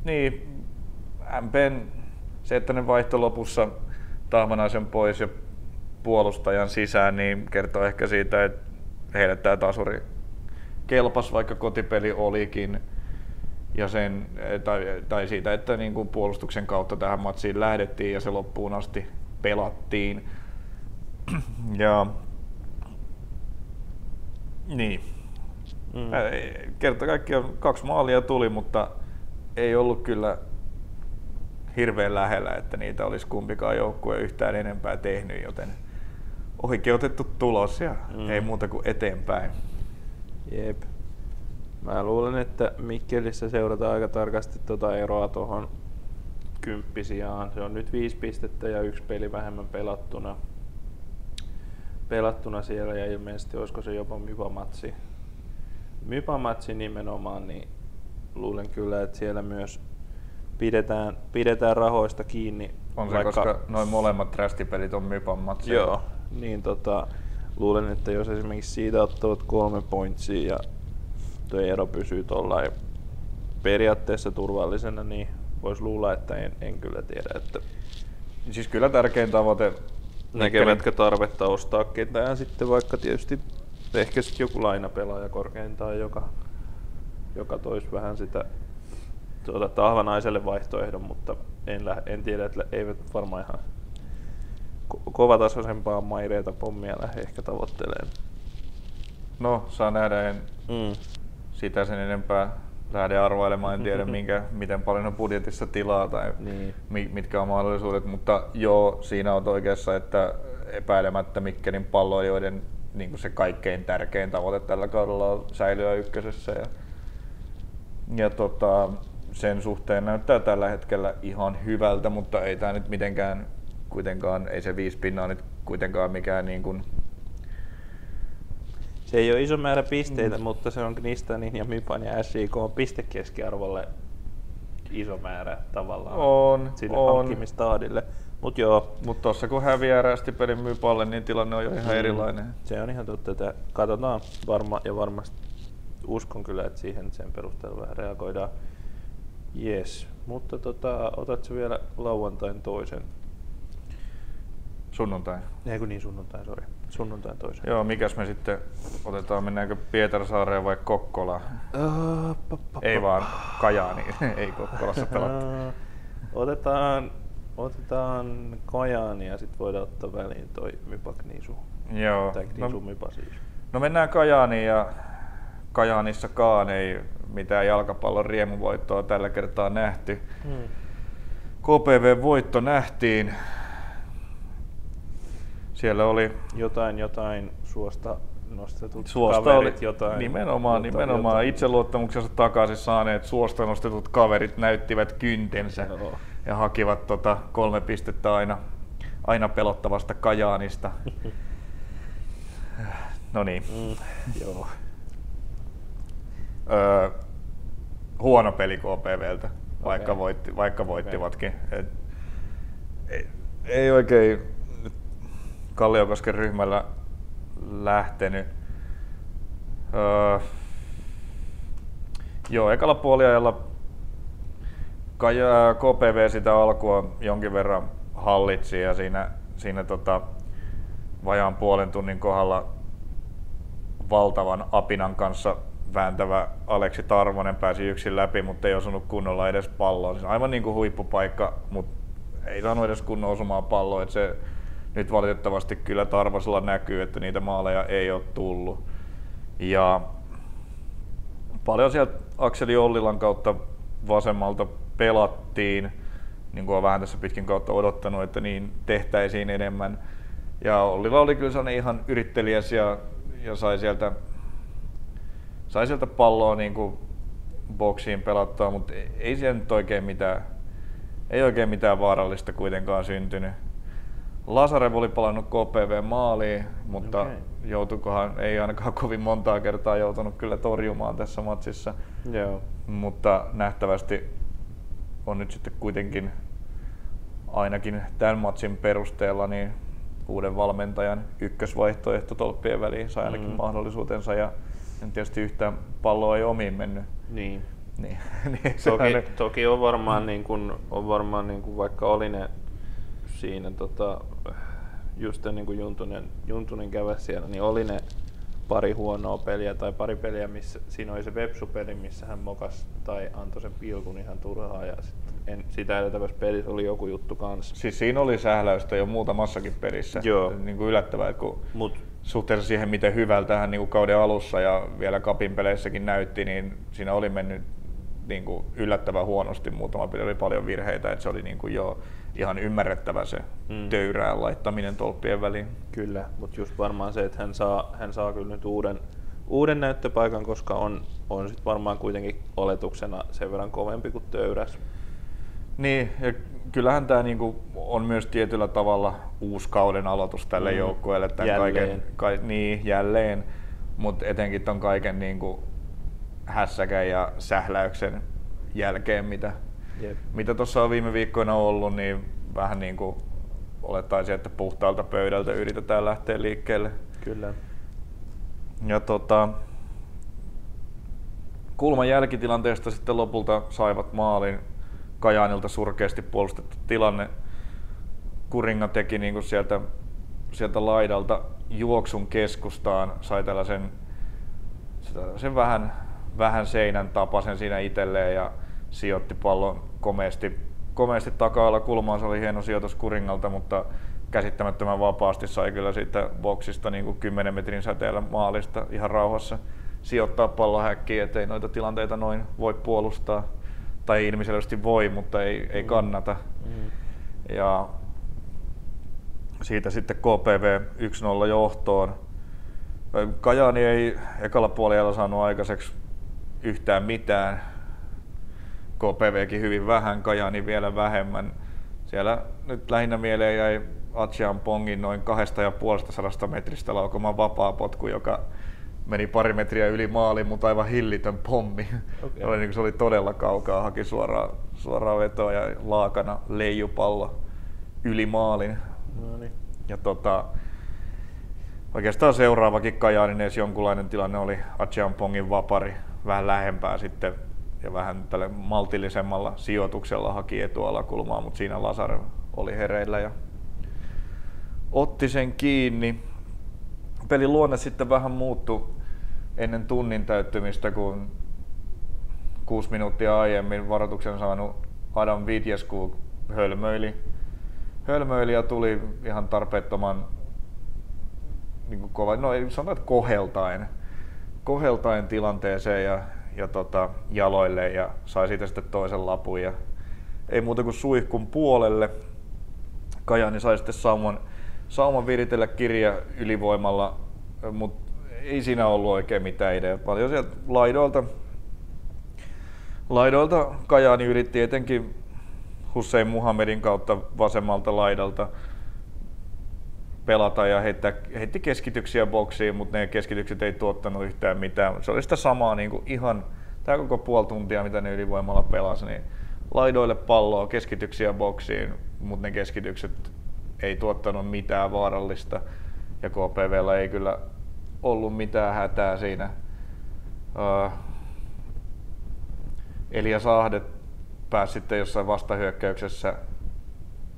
niin, MPn se, että ne vaihto lopussa Tahmanaisen pois ja puolustajan sisään, niin kertoo ehkä siitä, että heille tämä tasuri kelpas, vaikka kotipeli olikin. Ja sen, tai, tai siitä, että niin kuin puolustuksen kautta tähän matsiin lähdettiin ja se loppuun asti pelattiin. Ja niin. Mm. Kerta kaikkiaan kaksi maalia tuli, mutta ei ollut kyllä hirveän lähellä, että niitä olisi kumpikaan joukkue yhtään enempää tehnyt, joten oikeutettu tulos ja mm. ei muuta kuin eteenpäin. Jep. Mä luulen, että Mikkelissä seurataan aika tarkasti tuota eroa tuohon kymppisiaan. Se on nyt viisi pistettä ja yksi peli vähemmän pelattuna. Pelattuna siellä ja ilmeisesti olisiko se jopa Mypa-matsi. Mypa-matsi nimenomaan, niin luulen kyllä, että siellä myös pidetään, pidetään rahoista kiinni. On se, vaikka, koska noin molemmat trastipelit on Mypan matseja. Joo, niin tota, luulen, että jos esimerkiksi siitä ottavat kolme pointsia ja tuo ero pysyy tuollain periaatteessa turvallisena, niin voisi luulla, että en, en kyllä tiedä. Että siis kyllä tärkein tavoite näkevätkö tarvetta ostaa ketään sitten vaikka tietysti ehkä sitten joku lainapelaaja korkeintaan, joka joka toisi vähän sitä tuota, tahvanaiselle vaihtoehdon, mutta en, lä- en tiedä, että eivät varmaan ihan ko- kovatasoisempaa maireita pommia lähde ehkä tavoittelemaan. No, saa nähdä, en mm. sitä sen enempää lähde arvailemaan, en tiedä minkä, miten paljon on budjetissa tilaa tai niin. mitkä on mahdollisuudet, mutta joo, siinä on oikeassa, että epäilemättä Mikkelin palloilijoiden niin se kaikkein tärkein tavoite tällä kaudella on säilyä ykkösessä ja ja tota, sen suhteen näyttää tällä hetkellä ihan hyvältä, mutta ei tämä nyt mitenkään kuitenkaan, ei se viisi pinnaa nyt kuitenkaan mikään niin kuin se ei ole iso määrä pisteitä, mm. mutta se on Gnistanin ja Mypan ja SIK pistekeskiarvolle iso määrä tavallaan on, sille on. hankkimistaadille. Mut joo. Mut tossa kun häviää rästipelin Mypalle, niin tilanne on jo ihan mm. erilainen. Se on ihan totta, että katsotaan varma ja varmasti uskon kyllä, että siihen sen perusteella vähän reagoidaan. Yes, mutta tota, otatko vielä lauantain toisen? Sunnuntai. Ei kun niin, sunnuntai, sori. Sunnuntain toisen. Joo, mikäs me sitten otetaan, mennäänkö Pietarsaareen vai Kokkolaan? Uh, pa, pa, Ei vaan Kajaani, ei Kokkolassa pelattu. Uh, otetaan, otetaan Kajaani ja sitten voidaan ottaa väliin toi Mypak Nisu. Joo. Tai Nisu no, Mypa siis. No mennään Kajaaniin ja Kajaanissakaan ei mitään jalkapallon riemuvoittoa tällä kertaa nähty. Hmm. KPV-voitto nähtiin. Siellä oli... Jotain, jotain suosta nostetut suosta kaverit, oli, jotain. Nimenomaan, jotain, nimenomaan jotain. itseluottamuksensa takaisin saaneet suosta nostetut kaverit näyttivät kyntensä Joo. ja hakivat tota kolme pistettä aina, aina pelottavasta Kajaanista. no niin. Mm, joo öö, huono peli KPVltä, vaikka, okay. voitti, vaikka voittivatkin. Okay. Et, ei, ei oikein Kalliokosken ryhmällä lähtenyt. Öö, joo, ekalla puoliajalla KPV sitä alkua jonkin verran hallitsi ja siinä, siinä tota, vajaan puolen tunnin kohdalla valtavan apinan kanssa vääntävä Aleksi Tarvonen pääsi yksin läpi, mutta ei osunut kunnolla edes palloon. Siis aivan niin kuin huippupaikka, mutta ei saanut edes kunnon osumaan palloa. Että se nyt valitettavasti kyllä Tarvasella näkyy, että niitä maaleja ei ole tullut. Ja paljon sieltä Akseli Ollilan kautta vasemmalta pelattiin, niin kuin on vähän tässä pitkin kautta odottanut, että niin tehtäisiin enemmän. Ja Ollila oli kyllä sellainen ihan yrittelijäs ja, ja sai sieltä, sai sieltä palloa niin kuin boksiin pelattua, mutta ei siellä nyt oikein mitään, ei oikein mitään vaarallista kuitenkaan syntynyt. Lasarev oli palannut KPV maaliin, mutta okay. joutukohan, ei ainakaan kovin montaa kertaa joutunut kyllä torjumaan tässä matsissa. Joo. Mutta nähtävästi on nyt sitten kuitenkin ainakin tämän matsin perusteella niin uuden valmentajan ykkösvaihtoehto tolppien väliin sai ainakin mm. mahdollisuutensa ja tietysti yhtään palloa ei omiin mennyt. Niin. niin, niin toki, toki, on varmaan, niin kuin, on varmaan niin kuin, vaikka oli ne siinä tota, just niin kuin Juntunen, Juntunen kävi siellä, niin oli ne pari huonoa peliä tai pari peliä, missä siinä oli se Vepsu-peli, missä hän mokas tai antoi sen pilkun ihan turhaa ja sit en, sitä edeltävässä pelissä oli joku juttu kanssa. Siis siinä oli sähläystä jo muutamassakin pelissä. Joo. Niin kuin yllättävää, kun Mut. suhteessa siihen, miten hyvältä hän niin kuin kauden alussa ja vielä kapin peleissäkin näytti, niin siinä oli mennyt niin kuin yllättävän huonosti. Muutama peli oli paljon virheitä, että se oli niin kuin jo ihan ymmärrettävä se mm. töyrään laittaminen tolppien väliin. Kyllä, mutta just varmaan se, että hän saa, hän saa kyllä nyt uuden, uuden näyttöpaikan, koska on, on sit varmaan kuitenkin oletuksena sen verran kovempi kuin töyräs. Niin, ja kyllähän tämä niinku on myös tietyllä tavalla uusi kauden aloitus tälle mm. joukkueelle. Jälleen. Kaiken, ka, niin, jälleen, mutta etenkin ton kaiken niinku hässäkän ja sähläyksen jälkeen, mitä Jep. mitä tuossa on viime viikkoina ollut, niin vähän niin kuin olettaisin, että puhtaalta pöydältä yritetään lähteä liikkeelle. Kyllä. Ja tota, kulman jälkitilanteesta sitten lopulta saivat maalin. Kajaanilta surkeasti puolustettu tilanne. Kuringa teki niin kuin sieltä, sieltä laidalta juoksun keskustaan, sai tällaisen sen vähän, vähän seinän tapasen siinä itselleen ja sijoitti pallon komeasti, komeasti taka kulmaan. Se oli hieno sijoitus Kuringalta, mutta käsittämättömän vapaasti sai kyllä siitä boksista niin kuin 10 metrin säteellä maalista ihan rauhassa sijoittaa pallon häkkiin, ettei noita tilanteita noin voi puolustaa. Tai ilmiselvästi voi, mutta ei, ei kannata. Mm. Ja siitä sitten KPV 1-0 johtoon. Kajani ei ekalla puolella saanut aikaiseksi yhtään mitään. KPVkin hyvin vähän, Kajani vielä vähemmän. Siellä nyt lähinnä mieleen jäi Atsian Pongin noin kahdesta ja puolesta sadasta metristä laukoma vapaa potku, joka meni pari metriä yli maalin, mutta aivan hillitön pommi. Okay. oli, niin se oli todella kaukaa, haki suoraan, suoraan vetoa ja laakana leijupallo yli maalin. No niin. Ja tota, oikeastaan seuraavakin Kajaanin edes jonkunlainen tilanne oli Pongin vapari vähän lähempää sitten ja vähän tälle maltillisemmalla sijoituksella haki etualakulmaa, mutta siinä Lasar oli hereillä ja otti sen kiinni. Pelin luonne sitten vähän muuttui ennen tunnin täyttymistä, kun kuusi minuuttia aiemmin varoituksen saanut Adam Vidjesku hölmöili. Hölmöili ja tuli ihan tarpeettoman niin kova, no ei sanoa, että koheltain, koheltain tilanteeseen ja ja tota, jaloille ja sai siitä sitten toisen lapun. Ja ei muuta kuin suihkun puolelle. Kajani sai sitten sauman, sauman viritellä kirja ylivoimalla, mutta ei siinä ollut oikein mitään ideaa. Paljon sieltä laidoilta, laidoilta Kajani yritti etenkin Hussein Muhammedin kautta vasemmalta laidalta pelata ja heittää, heitti keskityksiä boksiin, mutta ne keskitykset ei tuottanut yhtään mitään. Se oli sitä samaa niin kuin ihan tämä koko puoli tuntia, mitä ne ylivoimalla pelasi, niin laidoille palloa, keskityksiä boksiin, mutta ne keskitykset ei tuottanut mitään vaarallista ja KPVllä ei kyllä ollut mitään hätää siinä. Uh, Elias Ahde pääsi sitten jossain vastahyökkäyksessä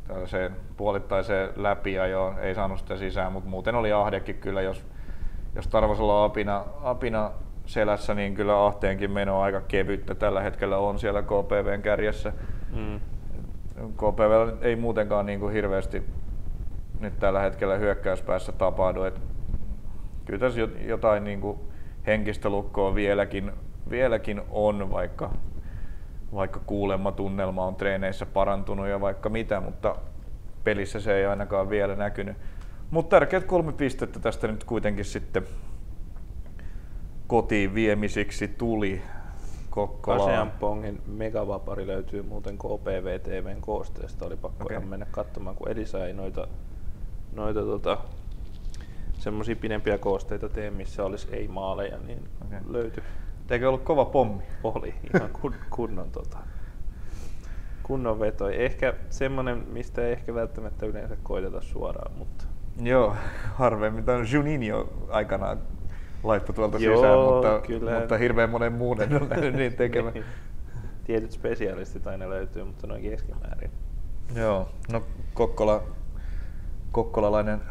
tällaiseen puolittaiseen läpiajoon, ei saanut sitä sisään, mutta muuten oli Ahdekin kyllä, jos, jos Tarvasella apina, apina selässä, niin kyllä Ahteenkin meno aika kevyttä tällä hetkellä on siellä KPVn kärjessä. Mm. KPV ei muutenkaan niin kuin hirveästi nyt tällä hetkellä hyökkäyspäässä tapahdu. Et kyllä tässä jotain niin kuin henkistä lukkoa vieläkin, vieläkin on, vaikka, vaikka kuulemma tunnelma on treeneissä parantunut ja vaikka mitä, mutta pelissä se ei ainakaan vielä näkynyt. Mutta tärkeät kolme pistettä tästä nyt kuitenkin sitten kotiin viemisiksi tuli Kokkolaan. Pongin megavapari löytyy muuten KPV-TVn koosteesta. Oli pakko okay. mennä katsomaan, kun Elisa ei noita, noita tota, semmoisia pidempiä koosteita tee, missä olisi ei-maaleja, niin okay. löytyi. Eikö ollut kova pommi? Oli, ihan kun, kunnon, tota, kunnon veto. Ehkä semmoinen, mistä ei ehkä välttämättä yleensä koiteta suoraan, mutta... Joo, harvemmin. Tämä Juninho aikanaan laittoi tuolta Joo, sisään, mutta, kyllä. mutta hirveän monen muun en ole nähnyt niin tekemään. Tietyt spesialistit aina löytyy, mutta noin keskimäärin. Joo, no Kokkola, kokkolalainen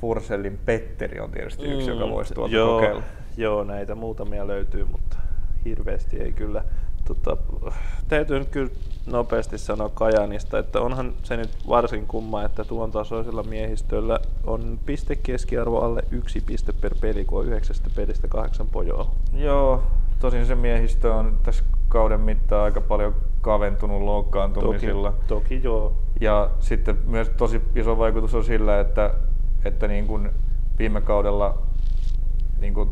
Forsellin Petteri on tietysti yksi, mm, joka voisi tuolta joo, kokeilla. Joo, näitä muutamia löytyy, mutta hirveästi ei kyllä. Tota, täytyy nyt kyllä nopeasti sanoa Kajanista, että onhan se nyt varsin kumma, että tuon tasoisella miehistöllä on piste keskiarvo alle yksi piste per peli, kun on yhdeksästä pelistä kahdeksan pojoa. Joo, tosin se miehistö on tässä kauden mittaan aika paljon kaventunut loukkaantumisilla. Toki, toki joo. Ja sitten myös tosi iso vaikutus on sillä, että että niin kuin viime kaudella niin kuin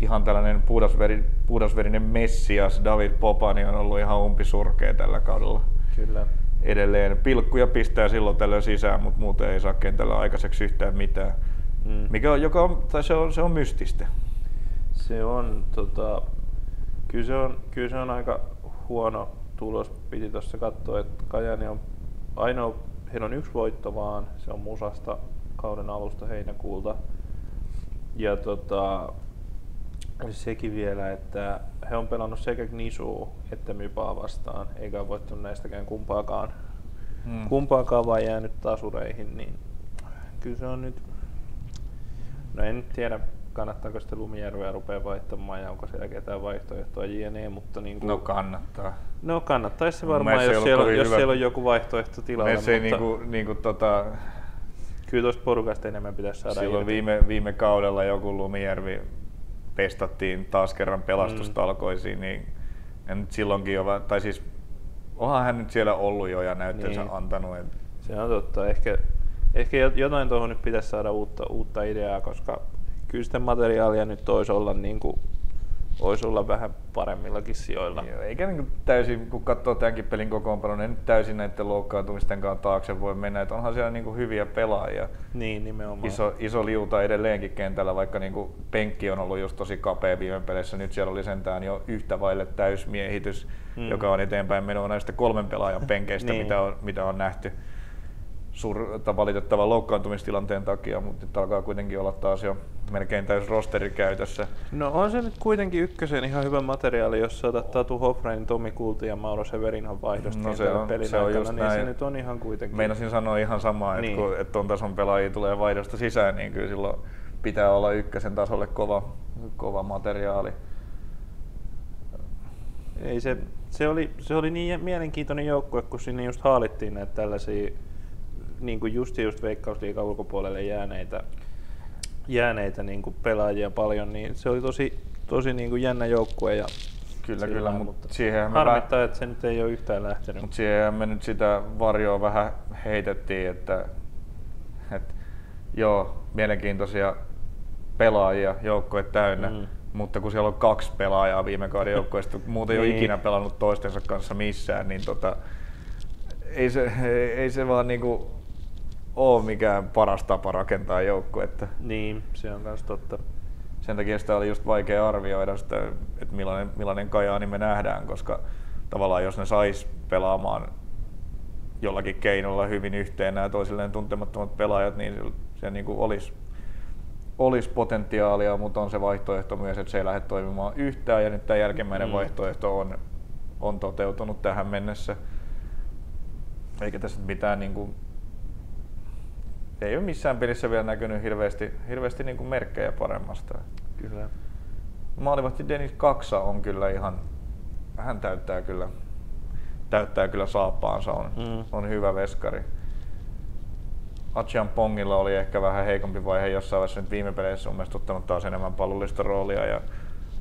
ihan tällainen puhdasveri, puhdasverinen messias David Popani on ollut ihan umpisurkea tällä kaudella. Kyllä. Edelleen pilkkuja pistää silloin tällöin sisään, mutta muuten ei saa kentällä aikaiseksi yhtään mitään. Mm. Mikä on, joka on, tai se on, se on mystistä. Se on, tota, kyllä, se on, kyllä se on aika huono tulos. Piti tuossa katsoa, että Kajani on ainoa heillä on yksi voitto vaan, se on Musasta kauden alusta heinäkuulta. Ja tota, sekin vielä, että he on pelannut sekä Gnisuu että Mypaa vastaan, eikä ole voittanut näistäkään kumpaakaan, hmm. kumpaakaan vaan jäänyt tasureihin, niin kyllä se on nyt, no en nyt tiedä, kannattaako sitten Lumijärveä rupea vaihtamaan ja onko siellä ketään vaihtoehtoa jne, mutta niin kuin, No kannattaa. No kannattaisi se varmaan, jos, siellä, jos siellä on joku vaihtoehto tilalla. mutta... ei niin kuin, niin kuin tota, kyllä tuosta porukasta enemmän pitäisi saada Silloin viime, viime kaudella joku Lumijärvi pestattiin taas kerran pelastustalkoisiin, mm. niin ja nyt silloinkin jo, tai siis onhan hän nyt siellä ollut jo ja näytteensä niin. antanut. Et... Se on totta. Ehkä, ehkä jotain tuohon nyt pitäisi saada uutta, uutta ideaa, koska kyllä sitä materiaalia nyt olisi olla, niin kuin, olisi olla vähän paremmillakin sijoilla. Joo, eikä niin täysin, kun katsoo tämänkin pelin kokoonpanon, niin nyt täysin näiden loukkaantumisten kanssa taakse voi mennä. Että onhan siellä niin hyviä pelaajia. Niin, nimenomaan. Iso, iso liuta edelleenkin kentällä, vaikka niin penkki on ollut just tosi kapea viime peleissä. Nyt siellä oli sentään jo yhtä vaille täysmiehitys, mm. joka on eteenpäin menoa näistä kolmen pelaajan penkeistä, niin. mitä, on, mitä on nähty sur, valitettavan loukkaantumistilanteen takia, mutta nyt alkaa kuitenkin olla taas jo melkein täys rosteri käytössä. No on se nyt kuitenkin ykkösen ihan hyvä materiaali, jos sä otat Tatu Hofrein, Tomi Kulti ja Mauro Severinhan vaihdosta no se on, pelin se on aikana, niin näin. se nyt on ihan kuitenkin. Meinasin sanoa ihan samaa, niin. että kun että ton tason pelaajia tulee vaihdosta sisään, niin kyllä silloin pitää olla ykkösen tasolle kova, kova materiaali. Ei se, se, oli, se oli niin mielenkiintoinen joukkue, kun sinne just haalittiin näitä tällaisia niin kuin just, just Veikkausliikan ulkopuolelle jääneitä, jääneitä niin kuin pelaajia paljon, niin se oli tosi, tosi niin kuin jännä joukkue. Ja Kyllä, kyllä, mutta siihen me harmittaa, väh... että se nyt ei ole yhtään lähtenyt. Mutta siihen me nyt sitä varjoa vähän heitettiin, että, että joo, mielenkiintoisia pelaajia, joukkue täynnä, mm. mutta kun siellä on kaksi pelaajaa viime kauden joukkueesta, muuten ei niin. ole ikinä pelannut toistensa kanssa missään, niin tota, ei, se, ei, ei se vaan niinku ole mikään paras tapa rakentaa joukkuetta. Niin, se on myös totta. Sen takia sitä oli just vaikea arvioida sitä, että millainen, millainen Kajaani me nähdään, koska tavallaan jos ne sais pelaamaan jollakin keinolla hyvin yhteen nämä toisilleen tuntemattomat pelaajat, niin se niin kuin olisi, olisi potentiaalia, mutta on se vaihtoehto myös, että se ei lähde toimimaan yhtään ja nyt tämä jälkimmäinen mm. vaihtoehto on, on toteutunut tähän mennessä. Eikä tässä mitään niin kuin ei ole missään pelissä vielä näkynyt hirveästi, hirveästi niin kuin merkkejä paremmasta. Kyllä. Maalivahti Denis Kaksa on kyllä ihan, hän täyttää kyllä, täyttää kyllä saappaansa, on, mm. on hyvä veskari. Achian Pongilla oli ehkä vähän heikompi vaihe jossain vaiheessa nyt viime peleissä on mielestäni ottanut taas enemmän pallollista roolia ja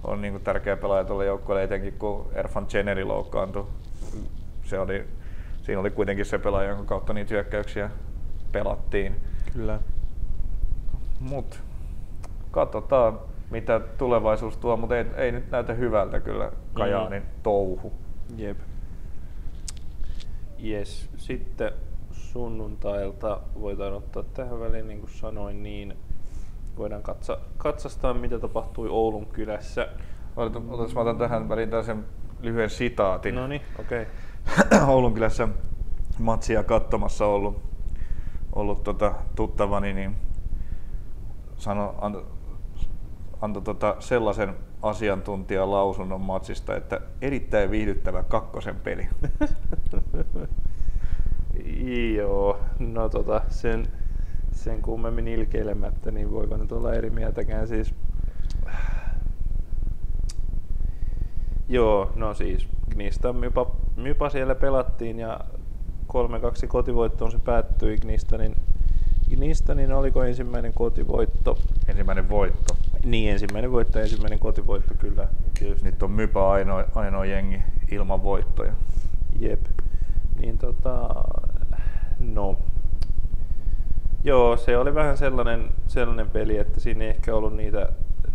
on niin kuin tärkeä pelaaja tuolle joukkueelle etenkin kun Erfan Cheneri loukkaantui. Se oli, siinä oli kuitenkin se pelaaja, jonka kautta niitä hyökkäyksiä pelattiin. Kyllä. Mut katsotaan mitä tulevaisuus tuo, mutta ei, ei nyt näytä hyvältä kyllä Kajaanin mm. touhu. Jep. Yes. Sitten sunnuntailta voidaan ottaa tähän väliin, niin kuin sanoin, niin voidaan katsa, katsastaa, mitä tapahtui Oulun kylässä. Otas, mä otan tähän väliin tällaisen lyhyen sitaatin. No niin, okei. Okay. Oulun kylässä matsia katsomassa ollut, ollut tota, tuttavani, niin sano, antoi anto tota sellaisen asiantuntijan lausunnon matsista, että erittäin viihdyttävä kakkosen peli. Joo, no tota, sen, sen kummemmin ilkeilemättä, niin voiko nyt olla eri mieltäkään siis. Joo, no siis Gnistan mypa, mypa siellä pelattiin ja 3-2 kotivoittoon se päättyi Gnistanin, Gnistanin oliko ensimmäinen kotivoitto? Ensimmäinen voitto. Niin, ensimmäinen voitto ensimmäinen kotivoitto kyllä. Tietysti. Nyt on Mypa ainoa, ainoa jengi ilman voittoja. Jep. Niin tota, no. Joo, se oli vähän sellainen, sellainen peli, että siinä ei ehkä ollut niitä,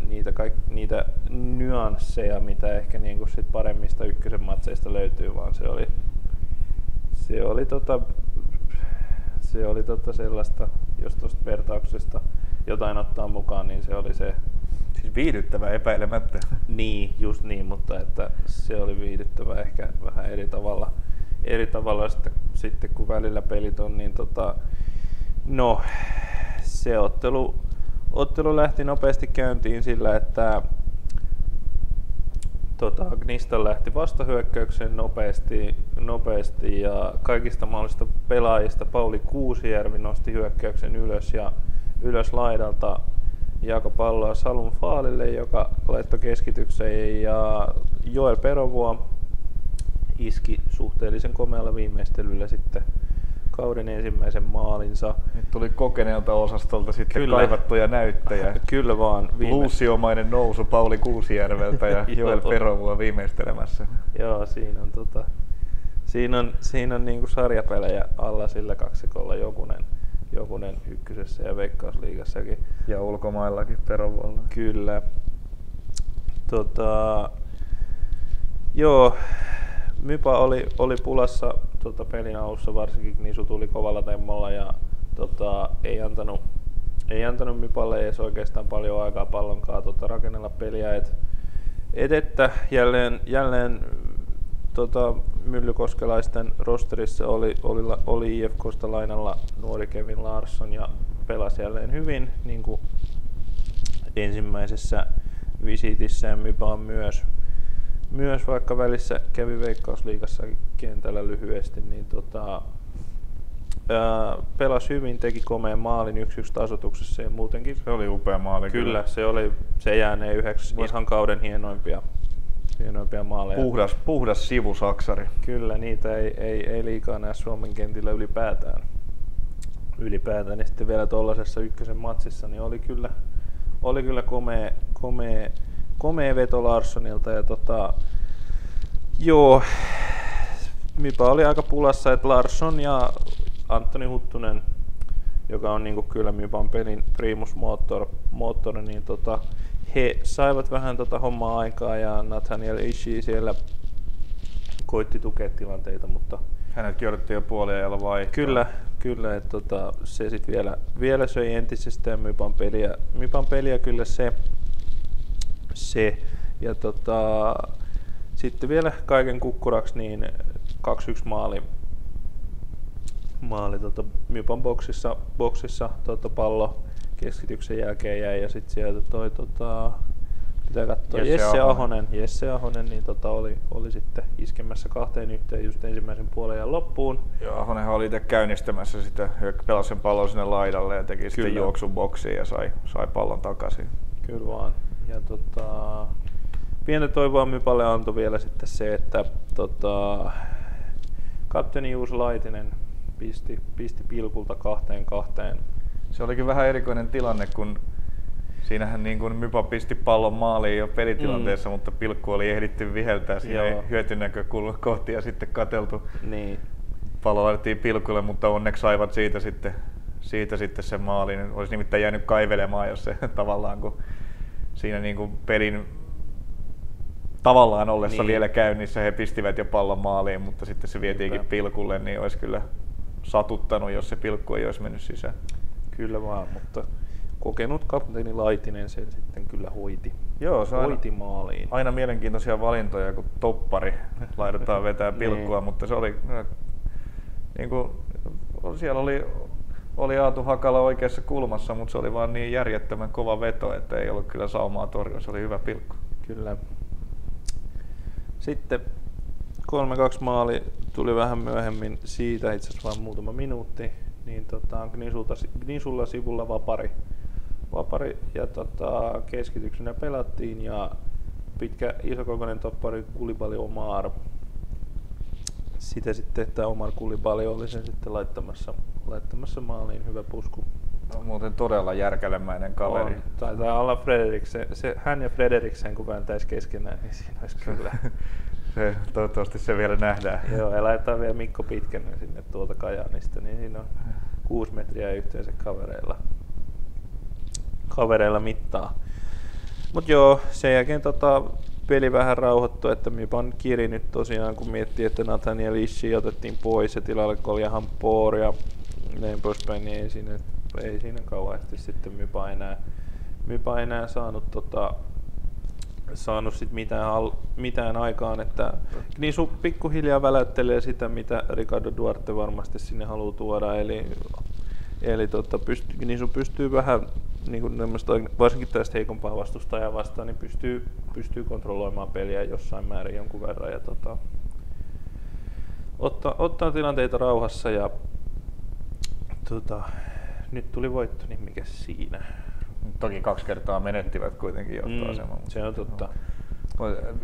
niitä, kaik, niitä nyansseja, mitä ehkä niinku sit paremmista ykkösen matseista löytyy, vaan se oli, se oli, tota, se oli tota sellaista, jos tuosta vertauksesta jotain ottaa mukaan, niin se oli se Siis viihdyttävä epäilemättä. Niin, just niin, mutta että se oli viihdyttävä ehkä vähän eri tavalla, eri tavalla sitten, sitten kun välillä pelit on, niin tota, no, se ottelu, ottelu lähti nopeasti käyntiin sillä, että tota, Gnista lähti vastahyökkäykseen nopeasti, nopeasti ja kaikista mahdollisista pelaajista Pauli Kuusijärvi nosti hyökkäyksen ylös ja ylös laidalta jako palloa Salun Faalille, joka laittoi keskitykseen ja Joel Perovuo iski suhteellisen komealla viimeistelyllä sitten kauden ensimmäisen maalinsa. Nyt tuli kokeneelta osastolta sitten Kyllä. kaivattuja näyttäjä. Kyllä vaan. Viime... Luusiomainen nousu Pauli Kuusijärveltä ja Joel Perovua viimeistelemässä. Joo, siinä on, tota, siinä on, siinä on niinku sarjapelejä alla sillä kaksikolla jokunen jokunen ykkösessä ja veikkausliigassakin. Ja ulkomaillakin perovuonna. Kyllä. Tota, joo, Mypa oli, oli pulassa tota, pelin alussa, varsinkin Nisu tuli kovalla temmolla ja tota, ei antanut ei antanut Mypalle edes oikeastaan paljon aikaa pallonkaan tota, rakennella peliä. Et, et että jälleen, jälleen tota, Myllykoskelaisten rosterissa oli, oli, oli IFKsta lainalla nuori Kevin Larsson ja pelasi jälleen hyvin niin kuin ensimmäisessä visitissä ja Mypa myös, myös vaikka välissä kävi Veikkausliigassa kentällä lyhyesti, niin tota, ää, pelasi hyvin, teki komeen maalin yksi yksi tasotuksessa ja muutenkin. Se oli upea maali. Kyllä, kyllä. se oli, se jäänee yhdeksi Vois... ihan kauden hienoimpia hienoimpia maaleja. Puhdas, puhdas sivusaksari. Kyllä, niitä ei, ei, ei liikaa näe Suomen kentillä ylipäätään. Ylipäätään. Ja sitten vielä tuollaisessa ykkösen matsissa, niin oli kyllä, oli kyllä komea, komea, komea veto Larssonilta. Ja tota, joo, Mipa oli aika pulassa, että Larsson ja Antoni Huttunen, joka on niinku kyllä Mipan pelin primus moottor, moottori, niin tota, he saivat vähän tota hommaa aikaa ja Nathaniel Ishii siellä koitti tukea tilanteita, mutta Hänetkin odotti jo puoli ajalla vai? Kyllä, kyllä että tota, se sitten vielä, vielä söi entisestään Mypan peliä, Mypan peliä kyllä se, se. ja tota, sitten vielä kaiken kukkuraksi niin 2-1 maali, maali tota, Mypan boksissa, boksissa tota, pallo keskityksen jälkeen jäi ja sitten sieltä toi tota, pitää katsoa Jesse, Jesse Ahonen. Ahonen, Jesse Ahonen niin tota, oli, oli sitten iskemässä kahteen yhteen just ensimmäisen puolen ja loppuun. Joo, Ahonenhan oli itse käynnistämässä sitä, pelasi sen pallon sinne laidalle ja teki Kyllä. sitten juoksun boksiin ja sai, sai pallon takaisin. Kyllä vaan. Ja tota, pientä toivoa Mypalle antoi vielä sitten se, että tota, kapteeni Juuso Laitinen pisti, pisti pilkulta kahteen kahteen. Se olikin vähän erikoinen tilanne, kun siinähän niin kuin Mypa pisti pallon maaliin jo pelitilanteessa, mm. mutta pilkku oli ehditty viheltää siihen hyötynäkökulma kohti ja sitten kateltu. Niin. Pallo laitettiin pilkulle, mutta onneksi saivat siitä sitten, siitä sitten sen maalin. Olisi nimittäin jäänyt kaivelemaan, jos se tavallaan kun siinä niin kuin pelin tavallaan ollessa niin. vielä käynnissä he pistivät jo pallon maaliin, mutta sitten se vietiinkin pilkulle, niin olisi kyllä satuttanut, jos se pilkku ei olisi mennyt sisään. Kyllä vaan, mutta kokenut kapteeni Laitinen sen sitten kyllä hoiti. Joo, se hoiti aina, maaliin. Aina mielenkiintoisia valintoja, kun toppari laitetaan vetää pilkkua, niin. mutta se oli, niin kuin, siellä oli, oli Aatu Hakala oikeassa kulmassa, mutta se oli vaan niin järjettömän kova veto, että ei ollut kyllä saumaa torjua, se oli hyvä pilkku. Kyllä. Sitten 3-2 maali tuli vähän myöhemmin siitä, itse asiassa vain muutama minuutti, niin tota, Gnisulta, Gnisulla sivulla vapari, vapari ja tota, keskityksenä pelattiin ja pitkä isokokoinen toppari Kulibali Omar. Sitä sitten, että Omar Kulibali oli sen sitten laittamassa, laittamassa maaliin, hyvä pusku. No, muuten todella järkelemäinen kaveri. On. Taitaa olla Frederiksen, se, hän ja Frederiksen kun vääntäisi keskenään, niin siinä olisi kyllä. se, toivottavasti se vielä nähdään. Joo, ja laitetaan vielä Mikko Pitkänen sinne tuolta Kajaanista, niin siinä on kuusi metriä yhteensä kavereilla, kavereilla mittaa. Mut joo, sen jälkeen tota, peli vähän rauhoittui, että Mipan kiri nyt tosiaan, kun miettii, että Nathaniel Ishi otettiin pois ja tilalle Koljahan Poor ja näin poispäin, niin ei siinä, ei siinä kauheasti sitten Mypa enää, Mypa enää saanut tota, saanut sit mitään, mitään aikaan, että niin sun pikkuhiljaa välättelee sitä, mitä Ricardo Duarte varmasti sinne haluaa tuoda, eli, eli tota, pystyy, niin sun pystyy vähän niin kuin varsinkin tästä heikompaa vastustajaa vastaan, niin pystyy, pystyy kontrolloimaan peliä jossain määrin jonkun verran ja tota, ottaa, ottaa tilanteita rauhassa ja tota, nyt tuli voitto, niin mikä siinä? Toki kaksi kertaa menettivät kuitenkin johtoaseman. Mm, se on totta.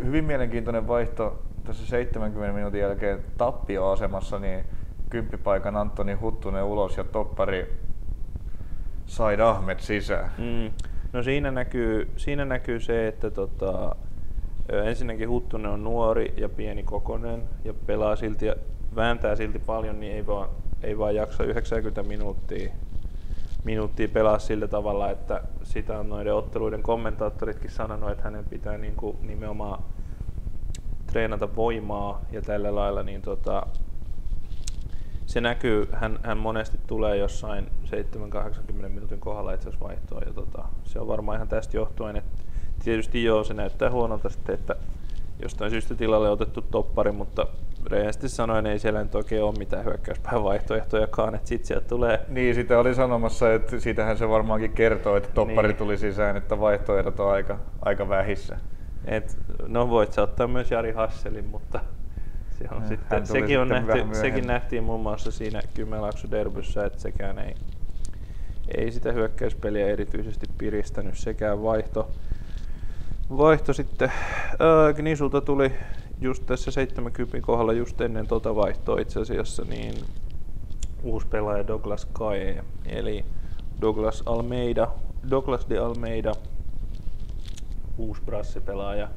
Hyvin mielenkiintoinen vaihto tässä 70 minuutin jälkeen tappioasemassa, niin kymppipaikan Antoni Huttunen ulos ja toppari Said Ahmed sisään. Mm. No siinä näkyy, siinä näkyy se, että tota, ensinnäkin Huttunen on nuori ja pieni kokonen ja pelaa silti ja vääntää silti paljon, niin ei vaan, ei vaan jaksa 90 minuuttia minuuttia pelaa sillä tavalla, että sitä on noiden otteluiden kommentaattoritkin sanonut, että hänen pitää niin kuin nimenomaan treenata voimaa ja tällä lailla, niin tota, se näkyy, hän, hän monesti tulee jossain 7-80 minuutin kohdalla itse asiassa vaihtoon ja tota, se on varmaan ihan tästä johtuen, että tietysti joo, se näyttää huonolta sitten, että jostain syystä tilalle otettu toppari, mutta rehellisesti sanoen ei siellä nyt oikein ole mitään hyökkäyspään vaihtoehtojakaan, että sitten sieltä tulee... Niin, sitä oli sanomassa, että siitähän se varmaankin kertoo, että toppari niin. tuli sisään, että vaihtoehdot on aika, aika vähissä. Et, no voit sä ottaa myös Jari Hasselin, mutta se on sitten, sekin, sitten on nähty, sekin nähtiin muun muassa siinä Kymenlaakso derbyssä, että sekään ei, ei sitä hyökkäyspeliä erityisesti piristänyt, sekään vaihto. Vaihto sitten, äh, Gnisulta tuli just tässä 70 kohdalla just ennen tota vaihtoa itse asiassa niin uusi pelaaja Douglas Kae, eli Douglas Almeida, Douglas de Almeida, uusi brassipelaaja,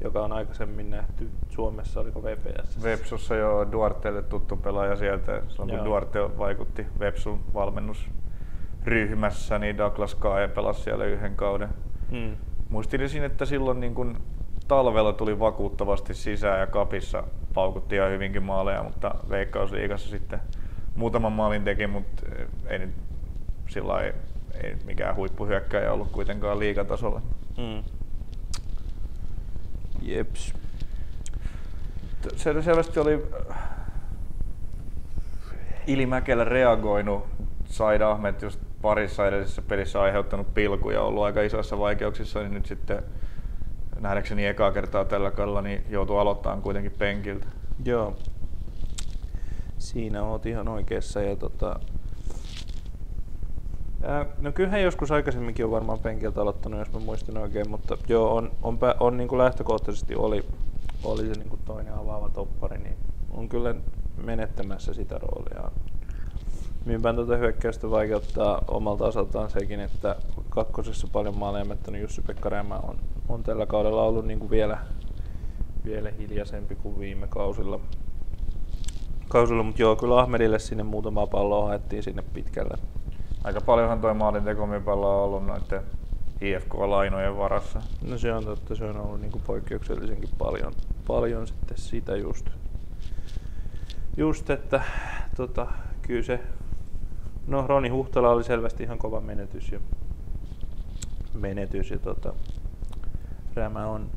joka on aikaisemmin nähty Suomessa, oliko VPS? Vepsussa jo Duartelle tuttu pelaaja sieltä, silloin kun Duarte vaikutti Vepsun valmennusryhmässä, niin Douglas Kae pelasi siellä yhden kauden. Hmm. Muistelisin, että silloin niin kun talvella tuli vakuuttavasti sisään ja kapissa paukutti ihan hyvinkin maaleja, mutta Veikkausliigassa sitten muutaman maalin teki, mutta ei nyt sillä ei, ei mikään huippuhyökkäjä ollut kuitenkaan liigatasolla. Mm. Jeps. Se selvästi oli äh, Ili Mäkelä reagoinut. Said Ahmed just parissa edellisessä pelissä aiheuttanut pilkuja, ollut aika isoissa vaikeuksissa, niin nyt sitten nähdäkseni ekaa kertaa tällä kaudella niin joutuu aloittamaan kuitenkin penkiltä. Joo. Siinä oot ihan oikeassa ja tota, no kyllähän joskus aikaisemminkin on varmaan penkiltä aloittanut, jos mä muistan oikein, mutta joo, on, on, on, on niin kuin lähtökohtaisesti oli, oli se niin kuin toinen avaava toppari, niin on kyllä menettämässä sitä roolia. Myynpään tuota hyökkäystä vaikeuttaa omalta osaltaan sekin, että kakkosessa paljon maaleja mättänyt Jussi-Pekka Rämä on, on tällä kaudella ollut niin kuin vielä, vielä hiljaisempi kuin viime kausilla. kausilla. Mutta joo, kyllä Ahmedille sinne muutama palloa haettiin sinne pitkälle. Aika paljonhan toi maalin tekomipallo on ollut noiden IFK-lainojen varassa. No se on totta, se on ollut niin kuin poikkeuksellisenkin paljon, paljon sitten sitä just. Just, että tota, kyllä se No Roni Huhtala oli selvästi ihan kova menetys ja, menetys ja tota, Rämä on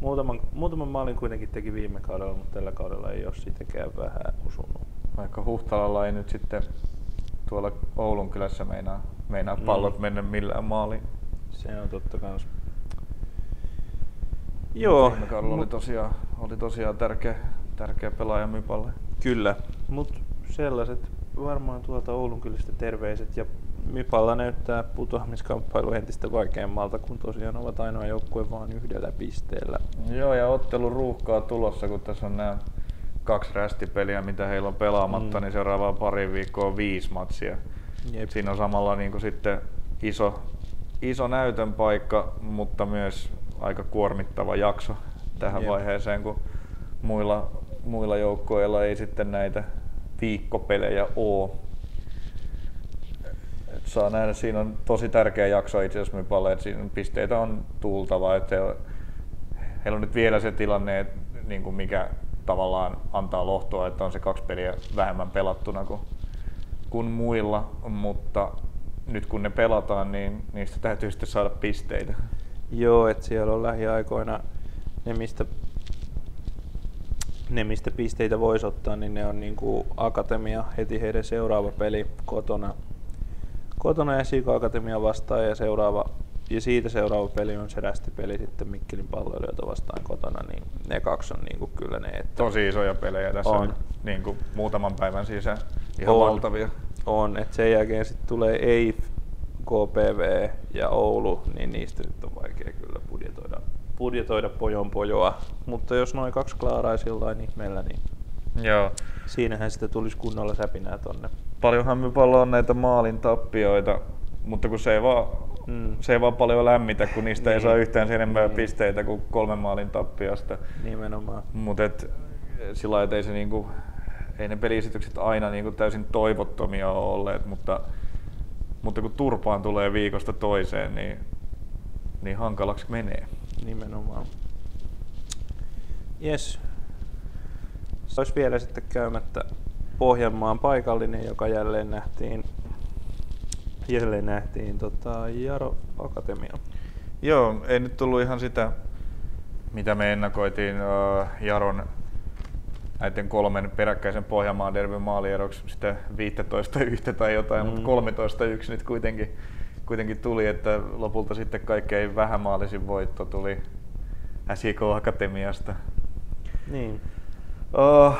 muutaman, muutaman maalin kuitenkin teki viime kaudella, mutta tällä kaudella ei ole sitäkään vähän osunut. Vaikka Huhtalalla ei nyt sitten tuolla Oulun kylässä meinaa, meinaa mm. pallot mm. mennä millään maaliin. Se on totta kans. Joo. Viime kaudella mut... oli tosiaan, oli tosiaan tärkeä, tärkeä pelaaja Mypalle. Kyllä, mutta sellaiset varmaan tuolta Oulun kylistä terveiset ja Mypalla näyttää putoamiskamppailu entistä vaikeammalta, kun tosiaan ovat ainoa joukkue vain yhdellä pisteellä. Joo, ja ottelu ruuhkaa tulossa, kun tässä on nämä kaksi rästipeliä, mitä heillä on pelaamatta, mm. niin seuraavaan pari viikkoa viisi matsia. Jep. Siinä on samalla niin kuin sitten iso, iso näytön paikka, mutta myös aika kuormittava jakso tähän Jep. vaiheeseen, kun muilla, muilla joukkueilla ei sitten näitä viikkopelejä oo. Et saa nähdä, siinä on tosi tärkeä jakso itse asiassa Mypalle, että siinä pisteitä on tultava. Että heillä on nyt vielä se tilanne, että niin kuin mikä tavallaan antaa lohtoa, että on se kaksi peliä vähemmän pelattuna kuin, kuin muilla, mutta nyt kun ne pelataan, niin niistä täytyy sitten saada pisteitä. Joo, että siellä on lähiaikoina ne, mistä ne, mistä pisteitä voisi ottaa, niin ne on niin kuin Akatemia heti heidän seuraava peli kotona, kotona ja Siiko Akatemia vastaan ja seuraava ja siitä seuraava peli on se rästipeli sitten Mikkelin palloilijoita vastaan kotona, niin ne kaksi on niin kuin kyllä ne. Että Tosi isoja pelejä tässä on, niin kuin muutaman päivän sisään, ihan on, valtavia. On, että sen jälkeen sitten tulee EIF, KPV ja Oulu, niin niistä nyt on vaikea kyllä budjetoida budjetoida pojon pojoa, mutta jos noin kaksi klaaraisi jollain ihmeellä, niin Joo. siinähän sitä tulisi kunnolla säpinää tonne. Paljonhan me on näitä maalin tappioita, mutta kun se ei vaan, mm. se ei vaan paljon lämmitä, kun niistä niin. ei saa yhtään sen enempää niin. pisteitä kuin kolmen maalin tappiosta. Nimenomaan. Mutta et, sillä ei se niinku, ei ne peliesitykset aina niinku täysin toivottomia ole olleet, mutta, mutta kun turpaan tulee viikosta toiseen, niin, niin hankalaksi menee. Nimenomaan. Yes. Olisi vielä sitten käymättä Pohjanmaan paikallinen, joka jälleen nähtiin, jälleen nähtiin tota Jaro Akatemia. Joo, ei nyt tullut ihan sitä, mitä me ennakoitiin uh, Jaron näiden kolmen peräkkäisen Pohjanmaan derbyn maalieroksi sitä 15 yhtä tai jotain, mm. mutta 13 yksi nyt kuitenkin kuitenkin tuli, että lopulta sitten kaikkein vähämaalisin voitto tuli SJK Akatemiasta. Niin. Oh.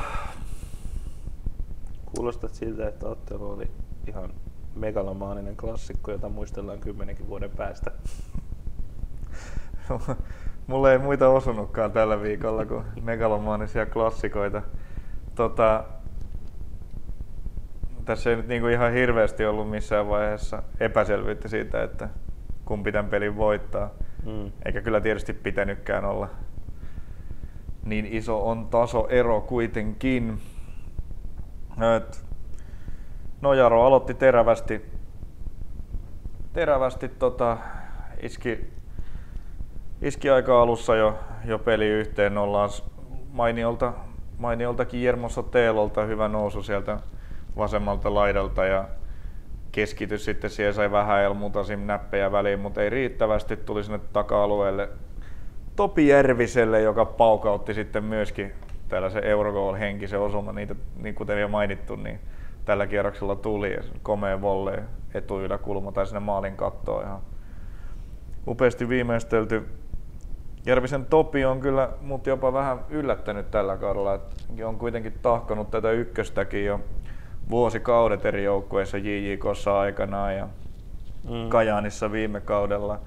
Kuulostat siltä, että ottelu oli ihan megalomaaninen klassikko, jota muistellaan kymmenenkin vuoden päästä. Mulle ei muita osunutkaan tällä viikolla kuin megalomaanisia klassikoita. Tota, tässä ei nyt niin kuin ihan hirveästi ollut missään vaiheessa epäselvyyttä siitä, että kumpi tämän pelin voittaa. Mm. Eikä kyllä tietysti pitänytkään olla. Niin iso on tasoero kuitenkin. Et Nojaro aloitti terävästi, terävästi tota, iski, iski aika alussa jo, jo peli yhteen. Ollaan mainiolta, mainiolta Kiermo Sotelolta hyvä nousu sieltä vasemmalta laidalta ja keskity sitten siihen, sai vähän elmutasim näppejä väliin, mutta ei riittävästi, tuli sinne taka-alueelle. Topi Järviselle, joka paukautti sitten myöskin tällaisen Eurogoal henkisen osuma, niitä, niin kuten jo mainittu, niin tällä kierroksella tuli komea volle etuyläkulma tai sinne maalin kattoon ihan upeasti viimeistelty. Järvisen Topi on kyllä mut jopa vähän yllättänyt tällä kaudella, että on kuitenkin tahkonut tätä ykköstäkin jo vuosikaudet eri joukkueissa JJKssa aikanaan ja mm. Kajaanissa viime kaudella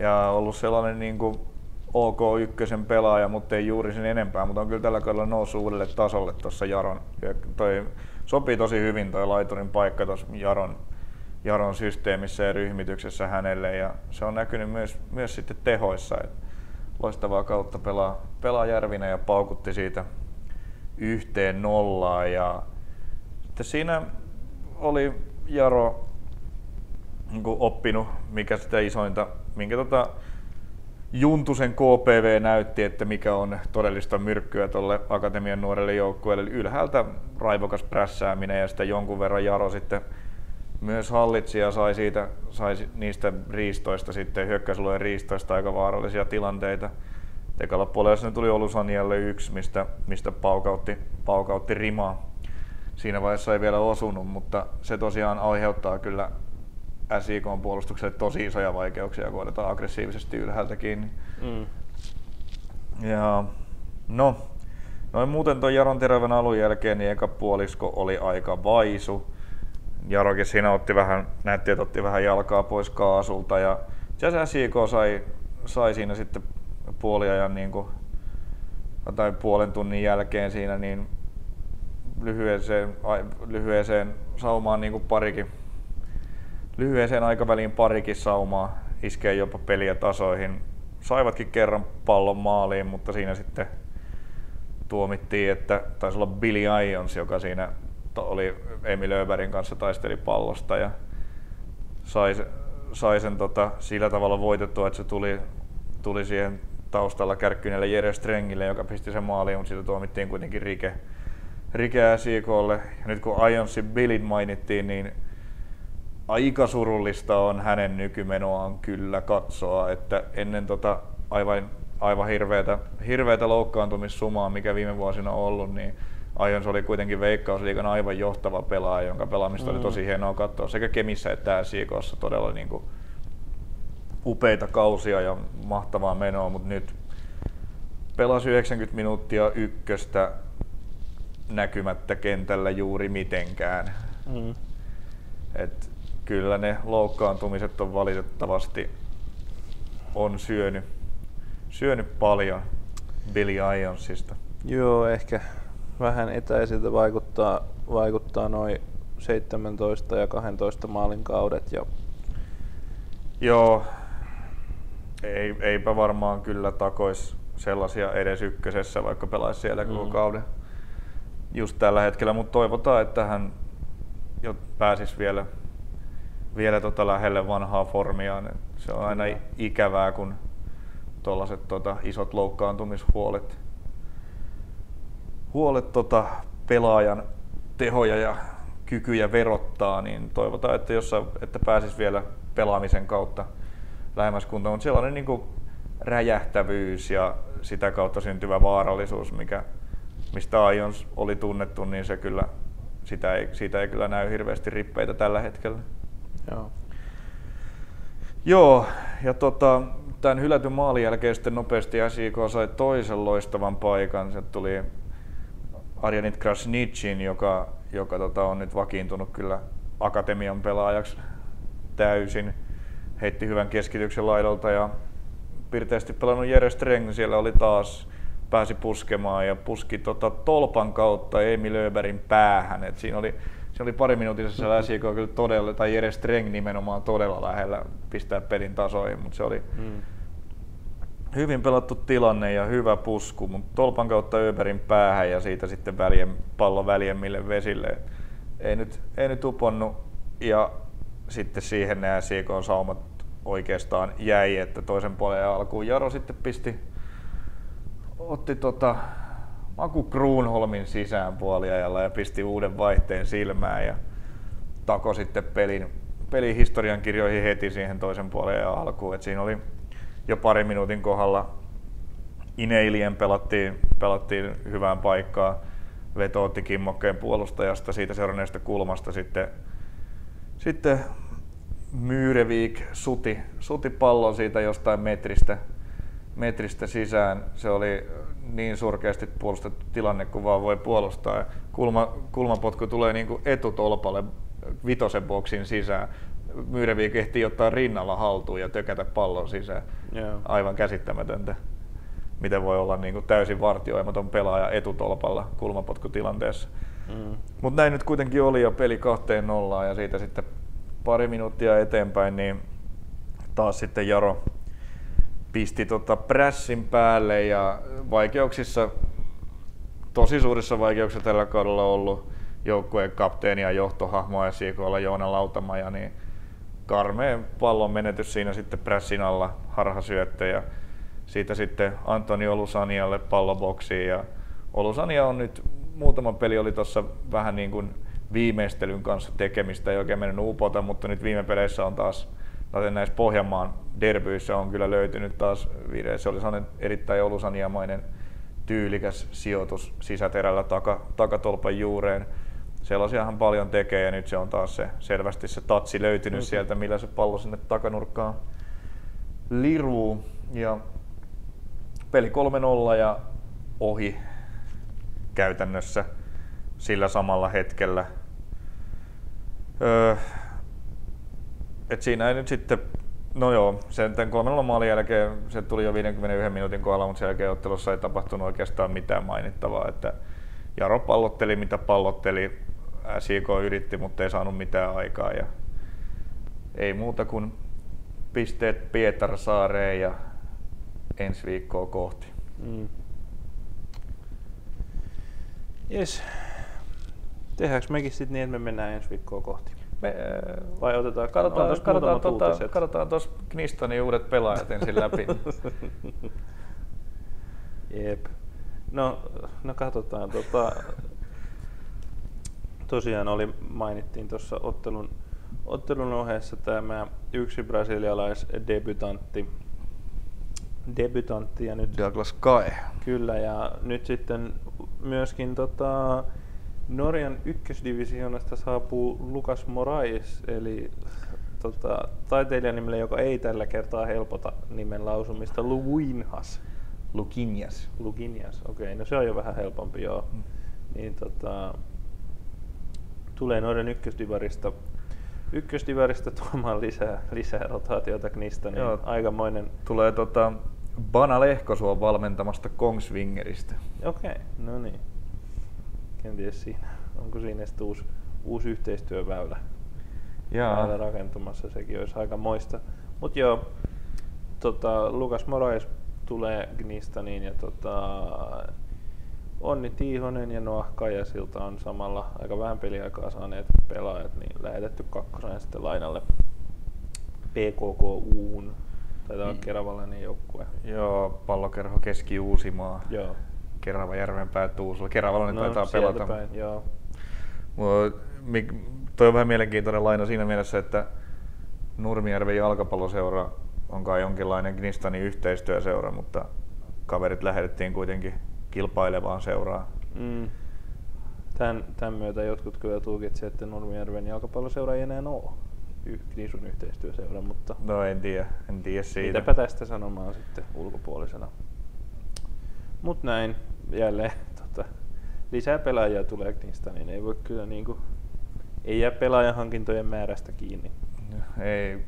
ja ollut sellainen niin kuin OK1 pelaaja, mutta ei juuri sen enempää, mutta on kyllä tällä kaudella noussut uudelle tasolle tuossa Jaron. Ja toi sopii tosi hyvin toi laiturin paikka tuossa Jaron, Jaron systeemissä ja ryhmityksessä hänelle ja se on näkynyt myös, myös sitten tehoissa. Et loistavaa kautta pelaa, pelaa Järvinen ja paukutti siitä yhteen nollaan ja sitten siinä oli Jaro niin oppinut, mikä sitä isointa, minkä tota, Juntusen KPV näytti, että mikä on todellista myrkkyä tuolle Akatemian nuorelle joukkueelle. Eli ylhäältä raivokas prässääminen ja sitä jonkun verran Jaro sitten myös hallitsi ja sai, siitä, sai niistä riistoista sitten hyökkäysluojen riistoista aika vaarallisia tilanteita. Tekalla puolella tuli Olusanialle yksi, mistä, mistä paukautti, paukautti rimaa. Siinä vaiheessa ei vielä osunut, mutta se tosiaan aiheuttaa kyllä SIK on puolustukselle tosi isoja vaikeuksia, kun otetaan aggressiivisesti ylhäältä kiinni. Mm. Ja no, noin muuten tuon Jaron terävän alun jälkeen, niin eka puolisko oli aika vaisu. Jarokin siinä otti vähän, näytti, että otti vähän jalkaa pois kaasulta ja SIK sai, sai siinä sitten puoliajan niin kuin, tai puolen tunnin jälkeen siinä niin lyhyeseen, lyhyeseen saumaan niin kuin parikin lyhyeseen aikaväliin parikin saumaa, iskee jopa peliä tasoihin. Saivatkin kerran pallon maaliin, mutta siinä sitten tuomittiin, että taisi olla Billy Ions, joka siinä oli Emil Öberin kanssa taisteli pallosta ja sai, sai sen tota, sillä tavalla voitettua, että se tuli, tuli siihen taustalla kärkkyneelle Jere Strengille, joka pisti sen maaliin, mutta siitä tuomittiin kuitenkin rike, rike SIKlle. Ja nyt kun Ionsin Billin mainittiin, niin aika surullista on hänen nykymenoaan kyllä katsoa, että ennen tota aivan, aivan hirveätä, hirveätä loukkaantumissumaa, mikä viime vuosina on ollut, niin Aions oli kuitenkin Veikkausliikan aivan johtava pelaaja, jonka pelaamista mm. oli tosi hienoa katsoa sekä Kemissä että SJKssa todella niin kuin upeita kausia ja mahtavaa menoa, mutta nyt pelasi 90 minuuttia ykköstä näkymättä kentällä juuri mitenkään. Mm. Et kyllä ne loukkaantumiset on valitettavasti on syönyt, syönyt paljon Billy Ionsista. Joo, ehkä vähän etäisiltä vaikuttaa, vaikuttaa noin 17 ja 12 maalin kaudet. Ja... Joo, ei, eipä varmaan kyllä takois sellaisia edes ykkösessä, vaikka pelaisi siellä koko mm. kauden just tällä hetkellä, mutta toivotaan, että hän jo pääsisi vielä vielä tota lähelle vanhaa formiaan. Se on aina ikävää, kun tuollaiset tota, isot loukkaantumishuolet huolet tota, pelaajan tehoja ja kykyjä verottaa, niin toivotaan, että, jossa, että pääsisi vielä pelaamisen kautta lähemmäs kuntoon. Mutta sellainen niin kuin räjähtävyys ja sitä kautta syntyvä vaarallisuus, mikä, mistä Aions oli tunnettu, niin se kyllä, sitä ei, siitä ei kyllä näy hirveästi rippeitä tällä hetkellä. Joo. Joo, ja tota, tämän hylätyn maalin jälkeen sitten nopeasti SIK sai toisen loistavan paikan. Se tuli Arjanit Krasnicin, joka, joka tota, on nyt vakiintunut kyllä akatemian pelaajaksi täysin. Heitti hyvän keskityksen laidolta ja pirteästi pelannut Jere Streng siellä oli taas pääsi puskemaan ja puski tota, tolpan kautta Emil Löberin päähän. Et siinä oli se oli pari minuutisessa läsiikoa kyllä todella, tai Jere Streng nimenomaan todella lähellä pistää pelin tasoihin, mutta se oli mm. hyvin pelattu tilanne ja hyvä pusku, mutta tolpan kautta Öberin päähän ja siitä sitten väljen, pallo väljemmille vesille. Ei nyt, ei nyt uponnut ja sitten siihen nämä SIKon saumat oikeastaan jäi, että toisen puolen alkuun Jaro sitten pisti, otti tota, Maku Kruunholmin sisään puoliajalla ja pisti uuden vaihteen silmään ja tako sitten pelin, pelin historian kirjoihin heti siihen toisen puolen ja alkuun. Et siinä oli jo pari minuutin kohdalla Ineilien pelattiin, pelattiin hyvään paikkaan. Veto otti kimmokkeen puolustajasta siitä seuranneesta kulmasta sitten, sitten Myyrevik suti, suti pallon siitä jostain metristä, metristä sisään. Se oli niin surkeasti puolustettu tilanne kuin vaan voi puolustaa. Kulma, kulmapotku tulee niin kuin etutolpalle vitosen boksin sisään. Myyrevi kehtii ottaa rinnalla haltuun ja tökätä pallon sisään. Joo. Aivan käsittämätöntä. Miten voi olla niin kuin täysin vartioimaton pelaaja etutolpalla kulmapotkutilanteessa. Mm. Mutta näin nyt kuitenkin oli jo peli kahteen nollaan ja siitä sitten pari minuuttia eteenpäin, niin taas sitten Jaro pisti tota prässin päälle ja vaikeuksissa, tosi suurissa vaikeuksissa tällä kaudella ollut joukkueen kapteeni ja johtohahmo ja SJKlla Joona Lautamaja, niin karmeen pallon menetys siinä sitten prässin alla, harhasyöttö ja siitä sitten Antoni Olusanialle palloboksiin ja Olusania on nyt, muutama peli oli tuossa vähän niin kuin viimeistelyn kanssa tekemistä, ei oikein mennyt upota, mutta nyt viime peleissä on taas, tai näissä Pohjanmaan derbyissä on kyllä löytynyt taas vire. Se oli sellainen erittäin olusaniamainen tyylikäs sijoitus sisäterällä taka, takatolpan juureen. Sellaisiahan paljon tekee ja nyt se on taas se, selvästi se tatsi löytynyt okay. sieltä, millä se pallo sinne takanurkkaan liruu. Ja peli 3-0 ja ohi käytännössä sillä samalla hetkellä. Öö, et siinä ei nyt sitten, no joo, sen tämän 3 maalin jälkeen se tuli jo 51 minuutin kohdalla, mutta sen jälkeen ottelussa ei tapahtunut oikeastaan mitään mainittavaa. Että Jaro pallotteli mitä pallotteli, SIK yritti, mutta ei saanut mitään aikaa. Ja ei muuta kuin pisteet Pietarsaareen ja ensi viikkoa kohti. Mm. Yes. Tehdäänkö mekin sitten niin, että me mennään ensi viikkoa kohti? Me, äh, Vai otetaan, katsotaan, tuossa katsotaan, tota, katsotaan tuossa Knistonin uudet pelaajat ensin läpi. Jep. No, no katsotaan. Tota, tosiaan oli, mainittiin tuossa ottelun, ottelun ohessa tämä yksi brasilialaisdebutantti. Debutantti ja nyt... Douglas Kai. Kyllä, ja nyt sitten myöskin tota, Norjan ykkösdivisioonasta saapuu Lukas Morais, eli tota, taiteilijanimelle, joka ei tällä kertaa helpota nimen lausumista, Luinhas. Lukinjas. Lukinjas, okei, okay, no se on jo vähän helpompi, joo. Mm. Niin, tota, tulee noiden ykkösdivarista, ykkösdivarista tuomaan lisää, lisää rotaatiota Knista, niin joo. aikamoinen... Tulee tota, Bana Lehkosuon valmentamasta Kongsvingeristä. Okei, okay, no niin kenties siinä, onko siinä sitten uusi, uusi yhteistyöväylä Jaa. rakentumassa, sekin olisi aika moista. Mutta joo, tota, Lukas Morais tulee Gnistaniin ja tota, Onni Tiihonen ja Noah Kajasilta on samalla aika vähän peliaikaa saaneet pelaajat, niin lähetetty kakkosen sitten lainalle PKKUun. Taitaa olla Keravalainen joukkue. Joo, pallokerho Keski-Uusimaa. Joo. Kerava Järvenpää Tuusula. Keravalla no, taitaa pelata. Päin, joo. toi on vähän mielenkiintoinen laina siinä mielessä, että Nurmijärven jalkapalloseura on kai jonkinlainen Gnistanin yhteistyöseura, mutta kaverit lähetettiin kuitenkin kilpailevaan seuraan. Mm. Tämän, tämän myötä jotkut kyllä tulkitsivat, että Nurmijärven jalkapalloseura ei enää ole Gnisun yhteistyöseura, mutta... No en tiedä, en tiedä siitä. Mitäpä tästä sanomaan sitten ulkopuolisena. Mut näin, jälleen tota, lisää pelaajia tulee niistä, niin ei voi kyllä niinku, ei jää pelaajahankintojen määrästä kiinni. Ei,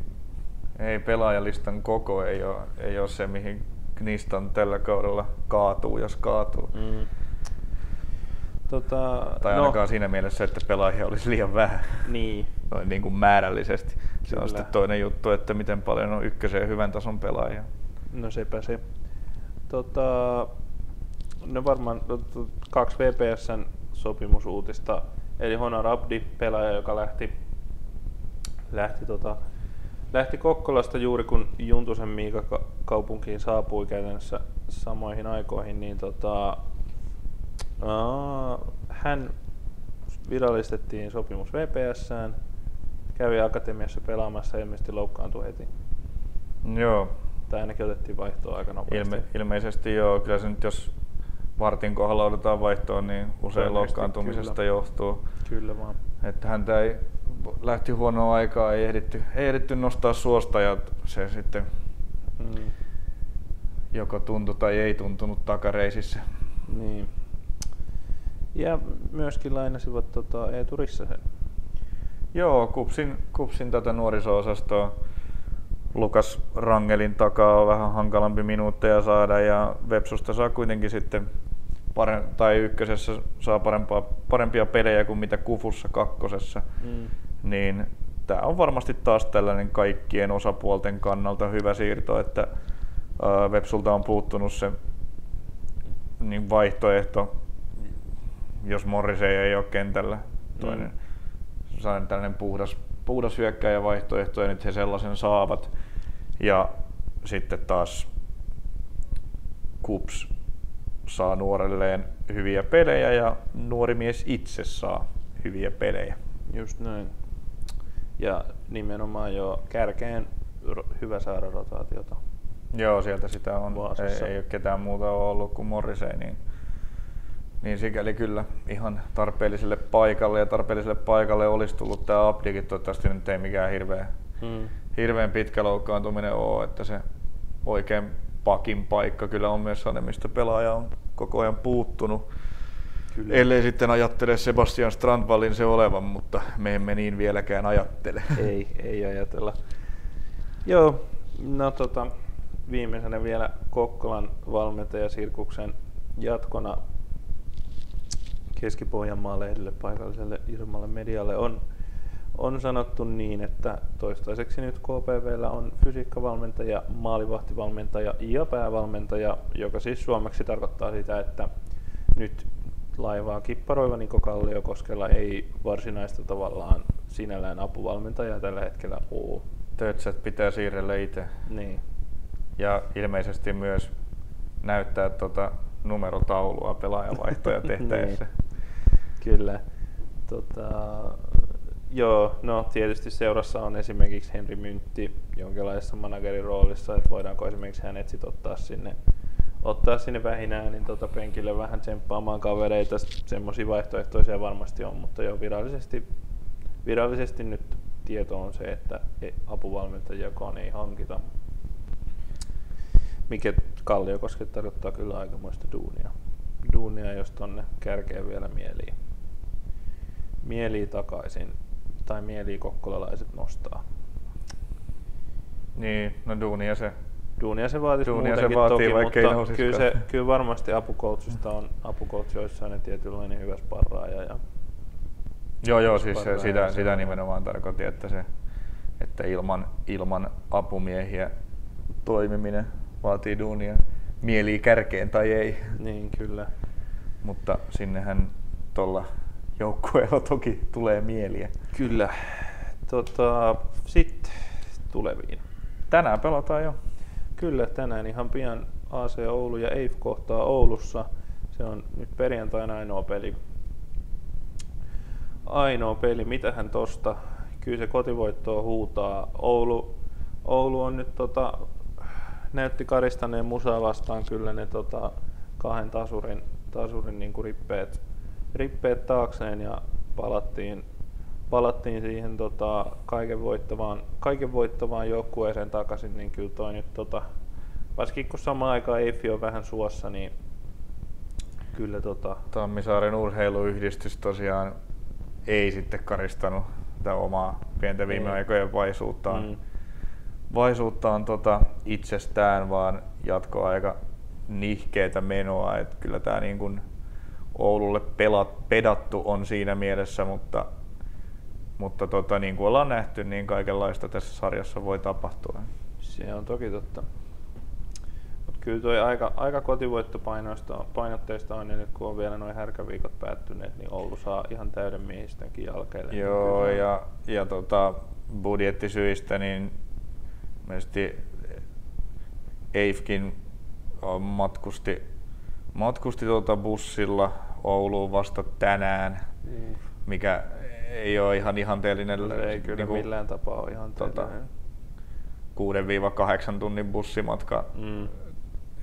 ei pelaajalistan koko ei ole, ei ole se, mihin Knistan tällä kaudella kaatuu, jos kaatuu. Mm. Tota, tai no. ainakaan no, siinä mielessä, että pelaajia olisi liian vähän. Niin. Noin niin kuin määrällisesti. Kyllä. Se on sitten toinen juttu, että miten paljon on ykkösen hyvän tason pelaajia. No sepä se. Tota, No varmaan kaksi VPSn sopimusuutista. Eli Honar Abdi, pelaaja, joka lähti, lähti, tota, lähti Kokkolasta juuri kun Juntusen Miika kaupunkiin saapui käytännössä samoihin aikoihin, niin tota, uh, hän virallistettiin sopimus VPSään, kävi akatemiassa pelaamassa ja ilmeisesti loukkaantui heti. Joo. Tai ainakin otettiin vaihtoa aika nopeasti. Ilme, ilmeisesti joo, kyllä se nyt jos vartin kohdalla odotetaan vaihtoa, niin usein loukkaantumisesta kyllä. johtuu. Kyllä vaan. Että häntä ei lähti huonoa aikaa, ei ehditty, ei ehditty nostaa suosta ja se sitten mm. joko tuntui tai ei tuntunut takareisissä. Niin. Ja myöskin lainasivat tota, Eetu Rissasen. Joo, kupsin, kupsin tätä nuoriso-osastoa. Lukas Rangelin takaa on vähän hankalampi minuutteja saada ja Vepsusta saa kuitenkin sitten pare- tai ykkösessä saa parempaa, parempia pelejä kuin mitä Kufussa kakkosessa. Mm. Niin tämä on varmasti taas tällainen kaikkien osapuolten kannalta hyvä siirto, että Vepsulta on puuttunut se niin vaihtoehto, jos Morrisei ei ole kentällä. Toinen mm. saa tällainen puhdas, puhdas hyökkäjä vaihtoehto ja nyt he sellaisen saavat. Ja sitten taas Kups saa nuorelleen hyviä pelejä ja nuori mies itse saa hyviä pelejä. Just näin. Ja nimenomaan jo kärkeen hyvä saada rotaatiota. Joo, sieltä sitä on. Ei, ei ole ketään muuta ollut kuin Morrisei, niin, niin sikäli kyllä ihan tarpeelliselle paikalle. Ja tarpeelliselle paikalle olisi tullut tämä Abdikin, toivottavasti nyt ei mikään hirveä, hmm. hirveän pitkä loukkaantuminen ole, että se oikein pakin paikka kyllä on myös sellainen, mistä pelaaja on koko ajan puuttunut. Kyllä. Ellei sitten ajattele Sebastian Strandvallin se olevan, mutta me emme niin vieläkään ajattele. Ei, ei ajatella. Joo, no tota, viimeisenä vielä Kokkolan valmentajasirkuksen jatkona Keski-Pohjanmaan lehdelle, paikalliselle isommalle medialle on, on sanottu niin, että toistaiseksi nyt KPVllä on fysiikkavalmentaja, maalivahtivalmentaja ja päävalmentaja, joka siis suomeksi tarkoittaa sitä, että nyt laivaa kipparoiva Niko Kalliokoskella ei varsinaista tavallaan sinällään apuvalmentajaa tällä hetkellä ole. Tötsät pitää siirrellä itse. Niin ja ilmeisesti myös näyttää tuota numerotaulua pelaajavaihtoja tehtäessä. niin. Kyllä. Tota, joo, no tietysti seurassa on esimerkiksi Henri Myntti jonkinlaisessa managerin roolissa, että voidaanko esimerkiksi hänet sit ottaa sinne ottaa sinne vähinään niin tota penkille vähän tsemppaamaan kavereita. Semmoisia vaihtoehtoisia varmasti on, mutta jo virallisesti, virallisesti nyt tieto on se, että apuvalmentajakaan ei hankita mikä Kalliokoski tarkoittaa kyllä aikamoista duunia. Duunia, jos tonne kärkeen vielä mielii. Mielii takaisin, tai mielii kokkolalaiset nostaa. Niin, no duunia se Duunia se vaatisi duunia se vaatii, toki, mutta kyllä, se, kyllä varmasti apukoutsista on apukoutsi joissain tietynlainen hyvä sparraaja. Ja joo, joo, siis se, sitä, sitä nimenomaan tarkoitin, että, se, että ilman, ilman apumiehiä toimiminen vaatii duunia mieli kärkeen tai ei. Niin, kyllä. Mutta sinnehän tuolla joukkueella toki tulee mieliä. Kyllä. Tota, Sitten tuleviin. Tänään pelataan jo. Kyllä, tänään ihan pian AC Oulu ja EIF kohtaa Oulussa. Se on nyt perjantaina ainoa peli. Ainoa peli, mitähän tosta. Kyllä se kotivoittoa huutaa. Oulu, Oulu on nyt tota, näytti karistaneen musaa vastaan kyllä ne tota, kahden tasurin, tasurin niin kuin rippeet, rippeet taakseen ja palattiin, palattiin siihen tota, kaiken, voittavaan, kaiken voittavaan joukkueeseen takaisin, niin kyllä toi nyt tota, varsinkin kun samaan aikaan Eifi on vähän suossa, niin kyllä tota... Tammisaaren urheiluyhdistys tosiaan ei sitten karistanut tätä omaa pientä viime aikojen vaisuuttaan. Mm vaisuuttaan tota itsestään, vaan jatkoaika nihkeetä menoa. Et kyllä tämä niin kun Oululle pelat, pedattu on siinä mielessä, mutta, mutta tota, niin kuin ollaan nähty, niin kaikenlaista tässä sarjassa voi tapahtua. Se on toki totta. Mut kyllä tuo aika, aika kotivoittopainotteista on, ja nyt kun on vielä noin härkäviikot päättyneet, niin Oulu saa ihan täyden miehistönkin jälkeelle. Joo, ja, ja tota, budjettisyistä, niin Mielestäni Eifkin matkusti, matkusti tuota bussilla Ouluun vasta tänään, mm. mikä ei ole ihan ihanteellinen. Ei kyllä niin kuin, millään tapaa ole tota, 6-8 tunnin bussimatka mm.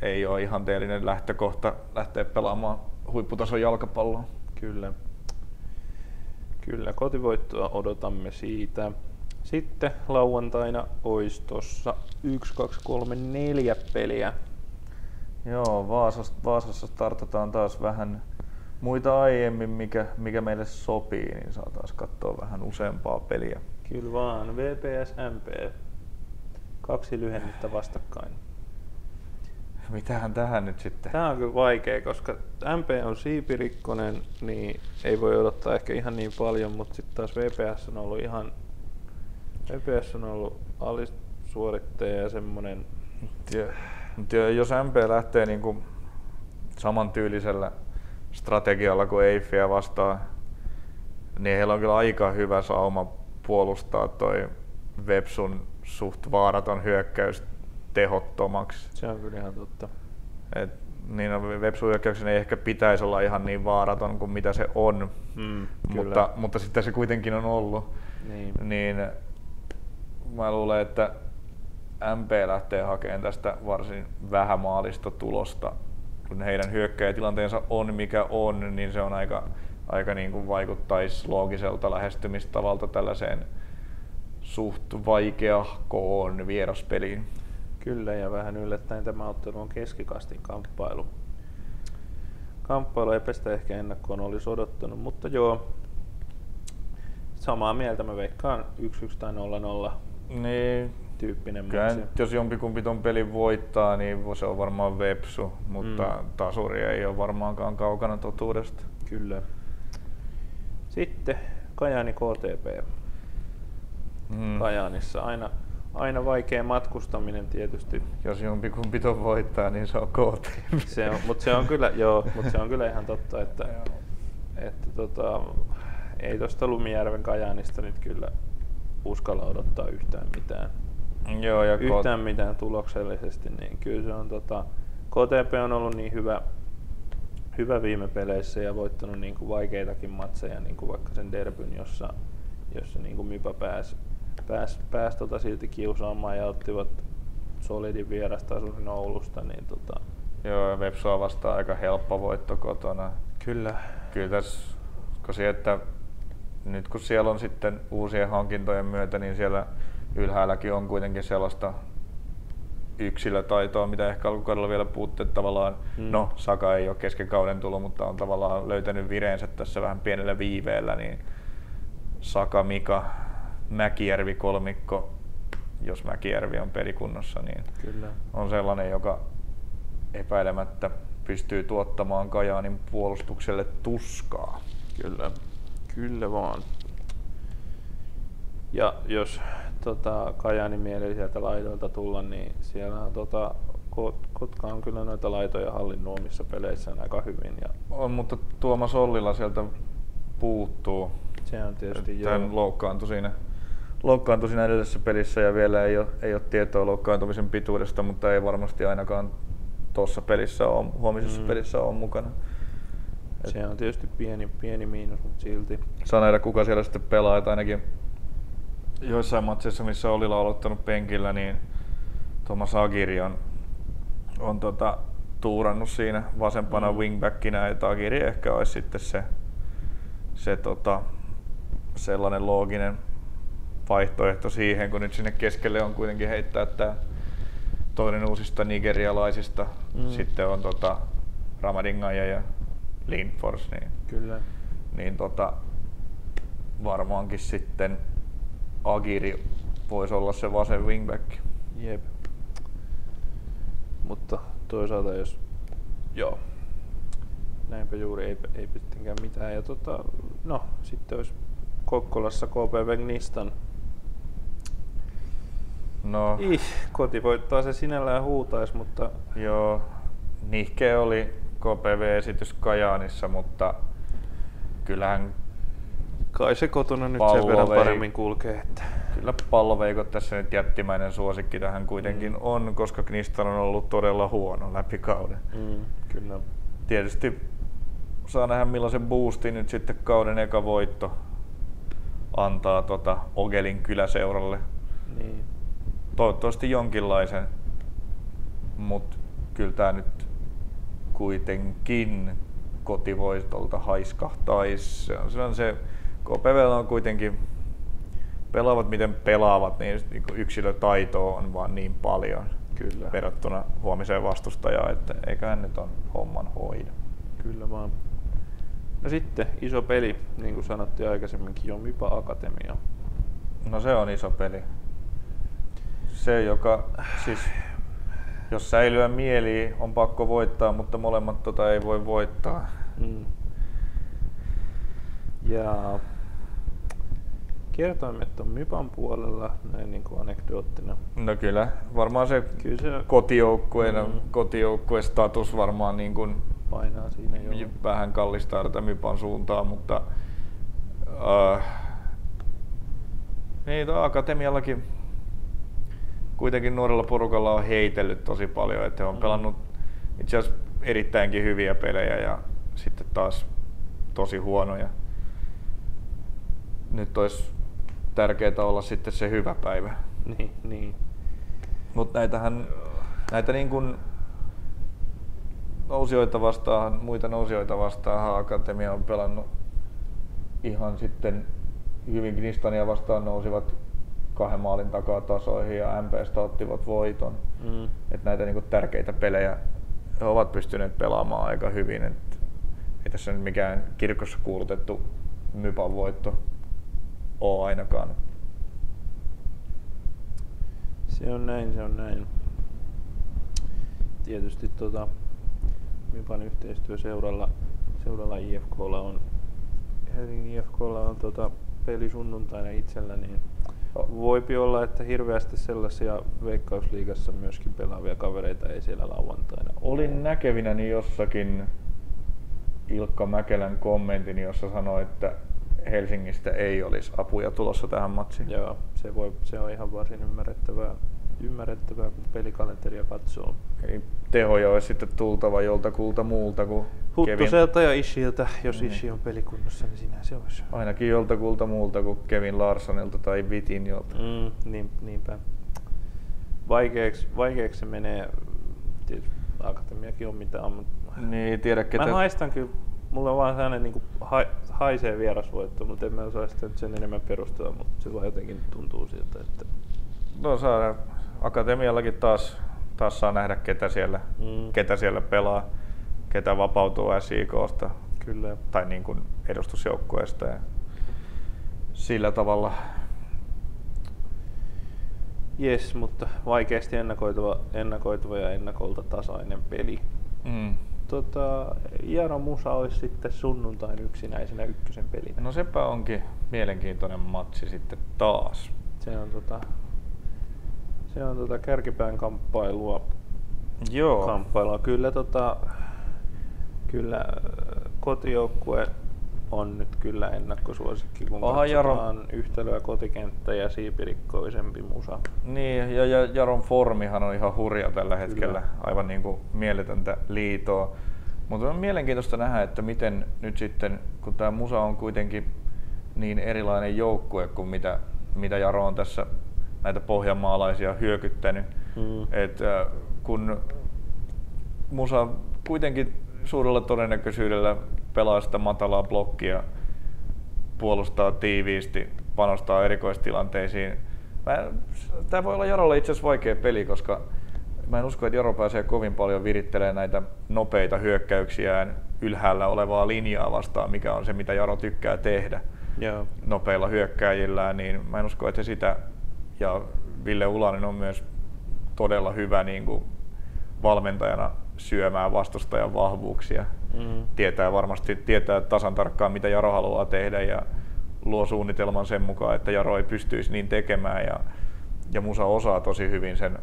ei ole ihanteellinen lähtökohta lähteä pelaamaan huipputason jalkapalloa. Kyllä. Kyllä, kotivoittoa odotamme siitä. Sitten lauantaina olisi tuossa 1, 2, 3, 4 peliä. Joo, Vaasassa, Vaasassa startataan taas vähän, muita aiemmin, mikä, mikä meille sopii, niin saataisiin katsoa vähän useampaa peliä. Kyllä vaan, VPS MP. Kaksi lyhennettä vastakkain. Mitähän tähän nyt sitten? Tämä on kyllä vaikea, koska MP on siipirikkonen, niin ei voi odottaa ehkä ihan niin paljon, mutta sitten taas VPS on ollut ihan... VPS on ollut alisuorittaja ja semmoinen... Mutta jos MP lähtee niinku samantyylisellä strategialla kuin Eiffiä vastaan, niin heillä on kyllä aika hyvä sauma puolustaa toi Websun suht vaaraton hyökkäys tehottomaksi. Se on kyllä ihan totta. Et, niin Websun hyökkäyksen ei ehkä pitäisi olla ihan niin vaaraton kuin mitä se on, mm, mutta, mutta sitten se kuitenkin on ollut. Niin. niin mä luulen, että MP lähtee hakemaan tästä varsin vähämaalista tulosta kun heidän hyökkäjätilanteensa on mikä on, niin se on aika, aika niin kuin vaikuttaisi loogiselta lähestymistavalta tällaiseen suht vaikeahkoon vieraspeliin. Kyllä, ja vähän yllättäen tämä ottelu on keskikastin kamppailu. Kamppailu ei ehkä ennakkoon olisi odottanut, mutta joo, samaa mieltä mä veikkaan 1-1 tai 0-0. Niin, tyyppinen Kyllä, jos jompikumpi ton pelin voittaa, niin se on varmaan Vepsu, mutta mm. tasuri ei ole varmaankaan kaukana totuudesta. Kyllä. Sitten Kajaani KTP. Mm. Kajaanissa aina, aina vaikea matkustaminen tietysti. Jos jompikumpi ton voittaa, niin se on KTP. Se on, mutta se on kyllä, joo, mutta se on kyllä ihan totta, että, että, että tota, ei tuosta Lumijärven Kajaanista nyt kyllä uskalla odottaa yhtään mitään. Joo, ja yhtään mitään tuloksellisesti, niin kyllä se on tota, KTP on ollut niin hyvä, hyvä viime peleissä ja voittanut niin kuin vaikeitakin matseja, niin kuin vaikka sen derbyn, jossa, jossa niin kuin Mypä pääsi pääs, pääs tota silti kiusaamaan ja ottivat solidin vierastasun Oulusta, niin tota... Joo, vepsua vastaan aika helppo voitto kotona. Kyllä. Kyllä tässä, kun se, että nyt kun siellä on sitten uusien hankintojen myötä, niin siellä ylhäälläkin on kuitenkin sellaista yksilötaitoa, mitä ehkä alkukaudella vielä puutte tavallaan, mm. no Saka ei ole kesken kauden tullut, mutta on tavallaan löytänyt vireensä tässä vähän pienellä viiveellä, niin Saka, Mika, Mäkijärvi kolmikko, jos Mäkijärvi on pelikunnossa, niin Kyllä. on sellainen, joka epäilemättä pystyy tuottamaan Kajaanin puolustukselle tuskaa. Kyllä, kyllä vaan. Ja jos tota, Kajaanin mieli sieltä laidoilta tulla, niin siellä on tota, Kotka on kyllä noita laitoja hallinnut omissa peleissään aika hyvin. Ja... On, mutta Tuomas Ollila sieltä puuttuu. Se on tietysti joo. loukkaantui siinä, loukkaantui siinä edellisessä pelissä ja vielä ei ole, ei ole tietoa loukkaantumisen pituudesta, mutta ei varmasti ainakaan tuossa pelissä on, huomisessa mm. pelissä on mukana. Et... Se on tietysti pieni, pieni miinus, mutta silti. Saa nähdä kuka siellä sitten pelaa, että ainakin joissain matseissa, missä oli on aloittanut penkillä, niin Thomas Agiri on, on tota, tuurannut siinä vasempana mm. wingbackinä, ja Agiri ehkä olisi sitten se, se tota, sellainen looginen vaihtoehto siihen, kun nyt sinne keskelle on kuitenkin heittää tämä toinen uusista nigerialaisista. Mm. Sitten on tota, Ramadingaja ja Lindfors. Niin, Kyllä. Niin tota, varmaankin sitten Agiri voisi olla se vasen wingback. Jep. Mutta toisaalta jos... Joo. Näinpä juuri, ei, ei pittenkään mitään. Ja tota, no, sitten olisi Kokkolassa KP Vegnistan. No. Ih, kotivoittoa se sinällään huutaisi, mutta... Joo, nihkeä oli KPV-esitys Kajaanissa, mutta kyllähän kai se kotona nyt Palloveik- sen verran paremmin kulkee. Että. Kyllä palloveikot tässä nyt jättimäinen suosikki tähän kuitenkin mm. on, koska Knistan on ollut todella huono läpi kauden. Mm, kyllä. Tietysti saa nähdä millaisen boostin nyt sitten kauden eka voitto antaa tota Ogelin kyläseuralle. Niin. Toivottavasti jonkinlaisen, mutta kyllä tämä nyt kuitenkin kotivoitolta haiskahtaisi. Se on se KPV on kuitenkin, pelaavat miten pelaavat, niin niinku yksilötaito on vaan niin paljon Kyllä. verrattuna huomiseen vastustajaan, että eiköhän nyt on homman hoida. Kyllä vaan. No sitten iso peli, niin kuin sanottiin aikaisemminkin, on Mypa Akatemia. No se on iso peli. Se, joka siis, jos säilyä mieli on pakko voittaa, mutta molemmat tota ei voi voittaa. Mm. Ja kertoimet on Mypan puolella, näin niin kuin anekdoottina. No kyllä, varmaan se, kyllä se kotijoukkueen, mm. kotijoukkueen status varmaan niin kuin painaa siinä jo. vähän kallistaa tätä Mypan suuntaan, mutta äh, niin, akatemiallakin kuitenkin nuorella porukalla on heitellyt tosi paljon, että he on mm. pelannut itse asiassa erittäinkin hyviä pelejä ja sitten taas tosi huonoja. Nyt olisi tärkeää olla sitten se hyvä päivä. Niin, niin. Mutta näitähän, näitä niin kuin nousijoita vastaan, muita nousijoita vastaan Akatemia on pelannut ihan sitten hyvinkin Nistania vastaan nousivat kahden maalin takaa tasoihin ja MPstä ottivat voiton. Mm. Et näitä niinku tärkeitä pelejä he ovat pystyneet pelaamaan aika hyvin. Et ei tässä nyt mikään kirkossa kuulutettu Mypan voitto ole ainakaan. Se on näin, se on näin. Tietysti tota, Mypan yhteistyö seuralla, seuralla IFKlla on Helsingin IFKlla on tota, peli sunnuntaina itsellä, niin Voipi olla, että hirveästi sellaisia veikkausliigassa myöskin pelaavia kavereita ei siellä lauantaina Olin näkevinäni jossakin Ilkka Mäkelän kommentin, jossa sanoi, että Helsingistä ei olisi apuja tulossa tähän matsiin. Joo, se, voi, se on ihan varsin ymmärrettävää ymmärrettävää, kun pelikalenteria katsoo. Eli tehoja olisi sitten tultava joltakulta muulta kuin Huttuselta Kevin... ja Ishiltä, jos niin. Ishi on pelikunnossa, niin sinä se olisi. Ainakin joltakulta muulta kuin Kevin Larsonilta tai jolta. Mm, niin, niinpä. Vaikeaksi, vaikeaksi se menee. Tietysti akatemiakin on mitä on, mutta... Niin, tiedä ketä... Mä haistan kyllä mulla on vaan sellainen niin kuin, ha, haisee vierasvoitto, mutta en mä osaa sitä sen enemmän perustella, mutta se vaan jotenkin tuntuu siltä, että... No saadaan akatemiallakin taas, taas saa nähdä, ketä siellä, mm. ketä siellä pelaa, ketä vapautuu SIKsta Kyllä. tai niin kuin edustusjoukkueesta. Ja sillä tavalla Jes, mutta vaikeasti ennakoituva, ennakoituva ja ennakolta tasainen peli. Mm. Tota, Jaro Musa olisi sitten sunnuntain yksinäisenä ykkösen pelinä. No sepä onkin mielenkiintoinen matsi sitten taas. Se on tota, se on tota kärkipään kamppailua. Joo. Kamppailua. Kyllä, tota, kyllä äh, kotijoukkue on nyt kyllä ennakkosuosikki, kun Aha, Jaron... yhtälöä kotikenttä ja siipirikkoisempi musa. Niin, ja, ja Jaron formihan on ihan hurja tällä hetkellä, kyllä. aivan niin kuin mieletöntä liitoa. Mutta on mielenkiintoista nähdä, että miten nyt sitten, kun tämä musa on kuitenkin niin erilainen joukkue kuin mitä, mitä Jaro on tässä näitä pohjanmaalaisia hyökyttänyt. Mm. Et, äh, kun Musa kuitenkin suurella todennäköisyydellä pelaa sitä matalaa blokkia, puolustaa tiiviisti, panostaa erikoistilanteisiin. Tämä voi olla Jarolle itse asiassa vaikea peli, koska mä en usko, että Jaro pääsee kovin paljon virittelemään näitä nopeita hyökkäyksiään ylhäällä olevaa linjaa vastaan, mikä on se, mitä Jaro tykkää tehdä yeah. nopeilla hyökkäjillään, niin mä en usko, että se sitä ja Ville Ulanen on myös todella hyvä niin kuin valmentajana syömään vastustajan vahvuuksia. Mm. Tietää varmasti tietää tasan tarkkaan, mitä Jaro haluaa tehdä ja luo suunnitelman sen mukaan, että Jaro ei pystyisi niin tekemään. Ja, ja Musa osaa tosi hyvin sen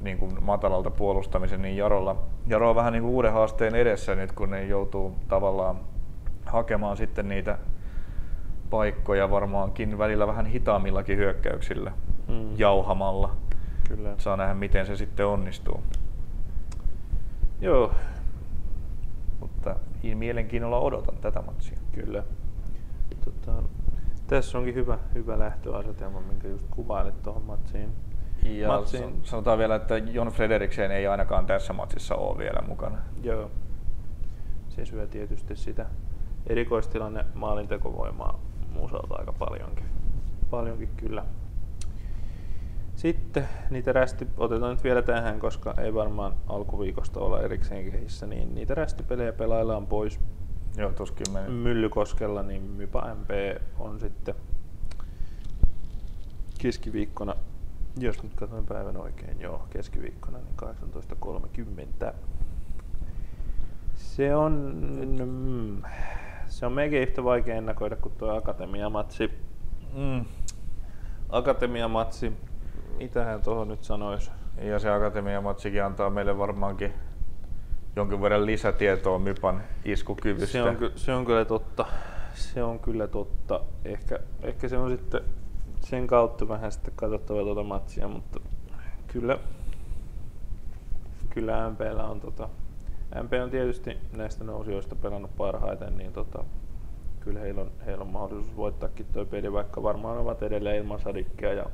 niin kuin matalalta puolustamisen, niin Jarolla, Jaro on vähän niin kuin uuden haasteen edessä nyt, kun ne joutuu tavallaan hakemaan sitten niitä paikkoja varmaankin välillä vähän hitaammillakin hyökkäyksillä mm. jauhamalla. Kyllä. Saa nähdä, miten se sitten onnistuu. Joo. Mutta mielenkiinnolla odotan tätä matsia. Kyllä. Tota, tässä onkin hyvä, hyvä lähtöasetelma, minkä just kuvailit tuohon matsiin. Ja matsiin. sanotaan vielä, että Jon Frederiksen ei ainakaan tässä matsissa ole vielä mukana. Joo. Se syö tietysti sitä erikoistilanne maalintekovoimaa muusalta aika paljonkin. Paljonkin kyllä. Sitten niitä rästi, otetaan nyt vielä tähän, koska ei varmaan alkuviikosta olla erikseen kehissä, niin niitä rästipelejä pelaillaan pois Joo, tuskin meni. Myllykoskella, niin Mypa MP on sitten keskiviikkona, jos nyt katsoin päivän oikein, joo, keskiviikkona, niin 18.30. Se on, mm, se on melkein yhtä vaikea ennakoida kuin tuo Akatemia-matsi. Mm. Akatemia-matsi, mitähän tuohon nyt sanoisi? Ja se Akatemia-matsikin antaa meille varmaankin jonkin verran lisätietoa Mypan iskukyvystä. Se on, se on kyllä totta. Se on kyllä totta. Ehkä, ehkä se on sitten sen kautta vähän sitten katsottava tuota matsia, mutta kyllä, kyllä MPllä on tota, MP on tietysti näistä nousijoista pelannut parhaiten, niin tota, kyllä heillä on, heillä on mahdollisuus voittaakin tuo peli, vaikka varmaan ovat edelleen ilman sadikkia. Ja,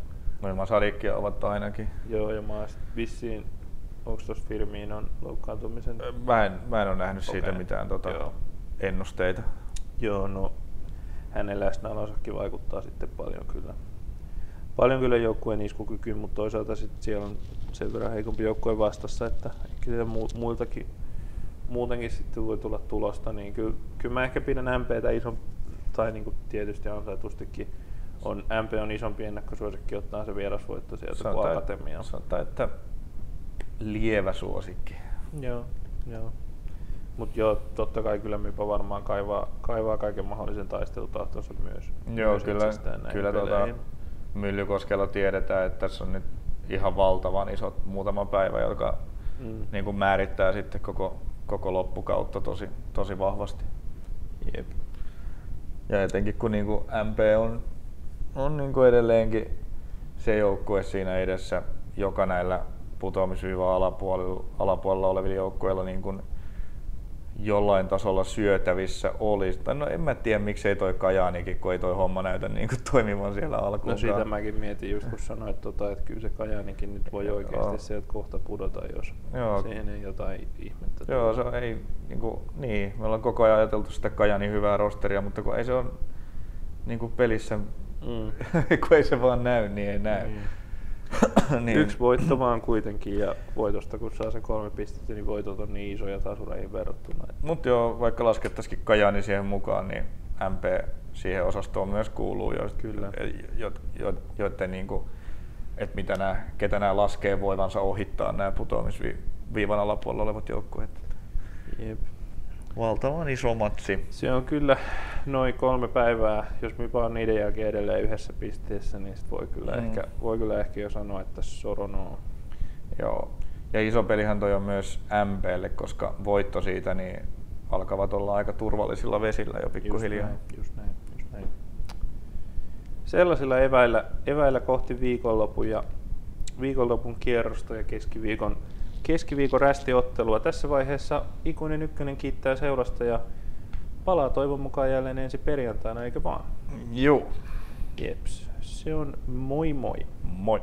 ilman sadikkia ovat ainakin. Joo, ja mä vissiin, onko tuossa Firmiin on loukkaantumisen? Mä en, mä en ole nähnyt okay. siitä mitään tota, Joo. ennusteita. Joo, no hänen läsnäolonsakin vaikuttaa sitten paljon kyllä. Paljon kyllä joukkueen iskukykyyn, mutta toisaalta sitten siellä on sen verran heikompi joukkue vastassa, että ehkä muiltakin muutenkin sitten voi tulla tulosta, niin kyllä, kyllä mä ehkä pidän MPtä ison, tai niin kuin tietysti ansaitustikin on, MP on isompi ennakkosuosikki ottaa se vierasvoitto sieltä sanotaan, kuin Akatemia. Sanotaan, että lievä suosikki. Joo, joo. Mutta joo, totta kai kyllä Mypa varmaan kaivaa, kaivaa kaiken mahdollisen taistelutahtonsa myös. Joo, myös kyllä, kyllä tota, Myllykoskella tiedetään, että tässä on nyt ihan valtavan isot muutama päivä, joka mm. niin kuin määrittää sitten koko koko loppukautta tosi, tosi vahvasti. Jep. Ja etenkin kun niin kuin MP on, on niin kuin edelleenkin se joukkue siinä edessä, joka näillä putoamisviivan alapuolella, alapuolella olevilla joukkueilla niin kuin jollain tasolla syötävissä olisi. Tai no en mä tiedä, miksei toi Kajaanikin, kun ei toi homma näytä niin kuin toimivan siellä alkuun. No siitä mäkin mietin just, kun sanoit, tota, että kyllä se Kajaanikin nyt voi oikeasti Joo. sieltä kohta pudota, jos Joo. siihen ei jotain ihmettä Joo, se ei, niin, kuin, niin, me ollaan koko ajan ajateltu sitä Kajanin hyvää rosteria, mutta kun ei se ole niin kuin pelissä, mm. kun ei se vaan näy, niin ei näy. Mm. niin. Yksi voitto vaan kuitenkin ja voitosta kun saa sen kolme pistettä, niin voitot on niin isoja tasureihin verrattuna. Mutta joo, vaikka laskettaisikin Kajani siihen mukaan, niin MP siihen osastoon myös kuuluu, jo, Kyllä. Jo, jo, joiden niin kuin, että mitä nämä, ketä nämä laskee voivansa ohittaa nämä putoamisviivan alapuolella olevat joukkueet. Jep. Valtavan iso matsi. Se on kyllä noin kolme päivää. Jos me vaan niiden jälkeen edelleen yhdessä pisteessä, niin sit voi, kyllä mm. ehkä, voi kyllä ehkä jo sanoa, että Sorono. Joo. Ja iso pelihän toi on myös MPlle, koska voitto siitä niin alkavat olla aika turvallisilla vesillä jo pikkuhiljaa. Just näin, just näin, just näin. Sellaisilla eväillä, eväillä kohti viikonlopun ja viikonlopun kierrosta ja keskiviikon keskiviikon rästiottelua. Tässä vaiheessa Ikuinen Ykkönen kiittää seurasta ja palaa toivon mukaan jälleen ensi perjantaina, eikö vaan? Joo. Jeps. Se on moi moi. Moi.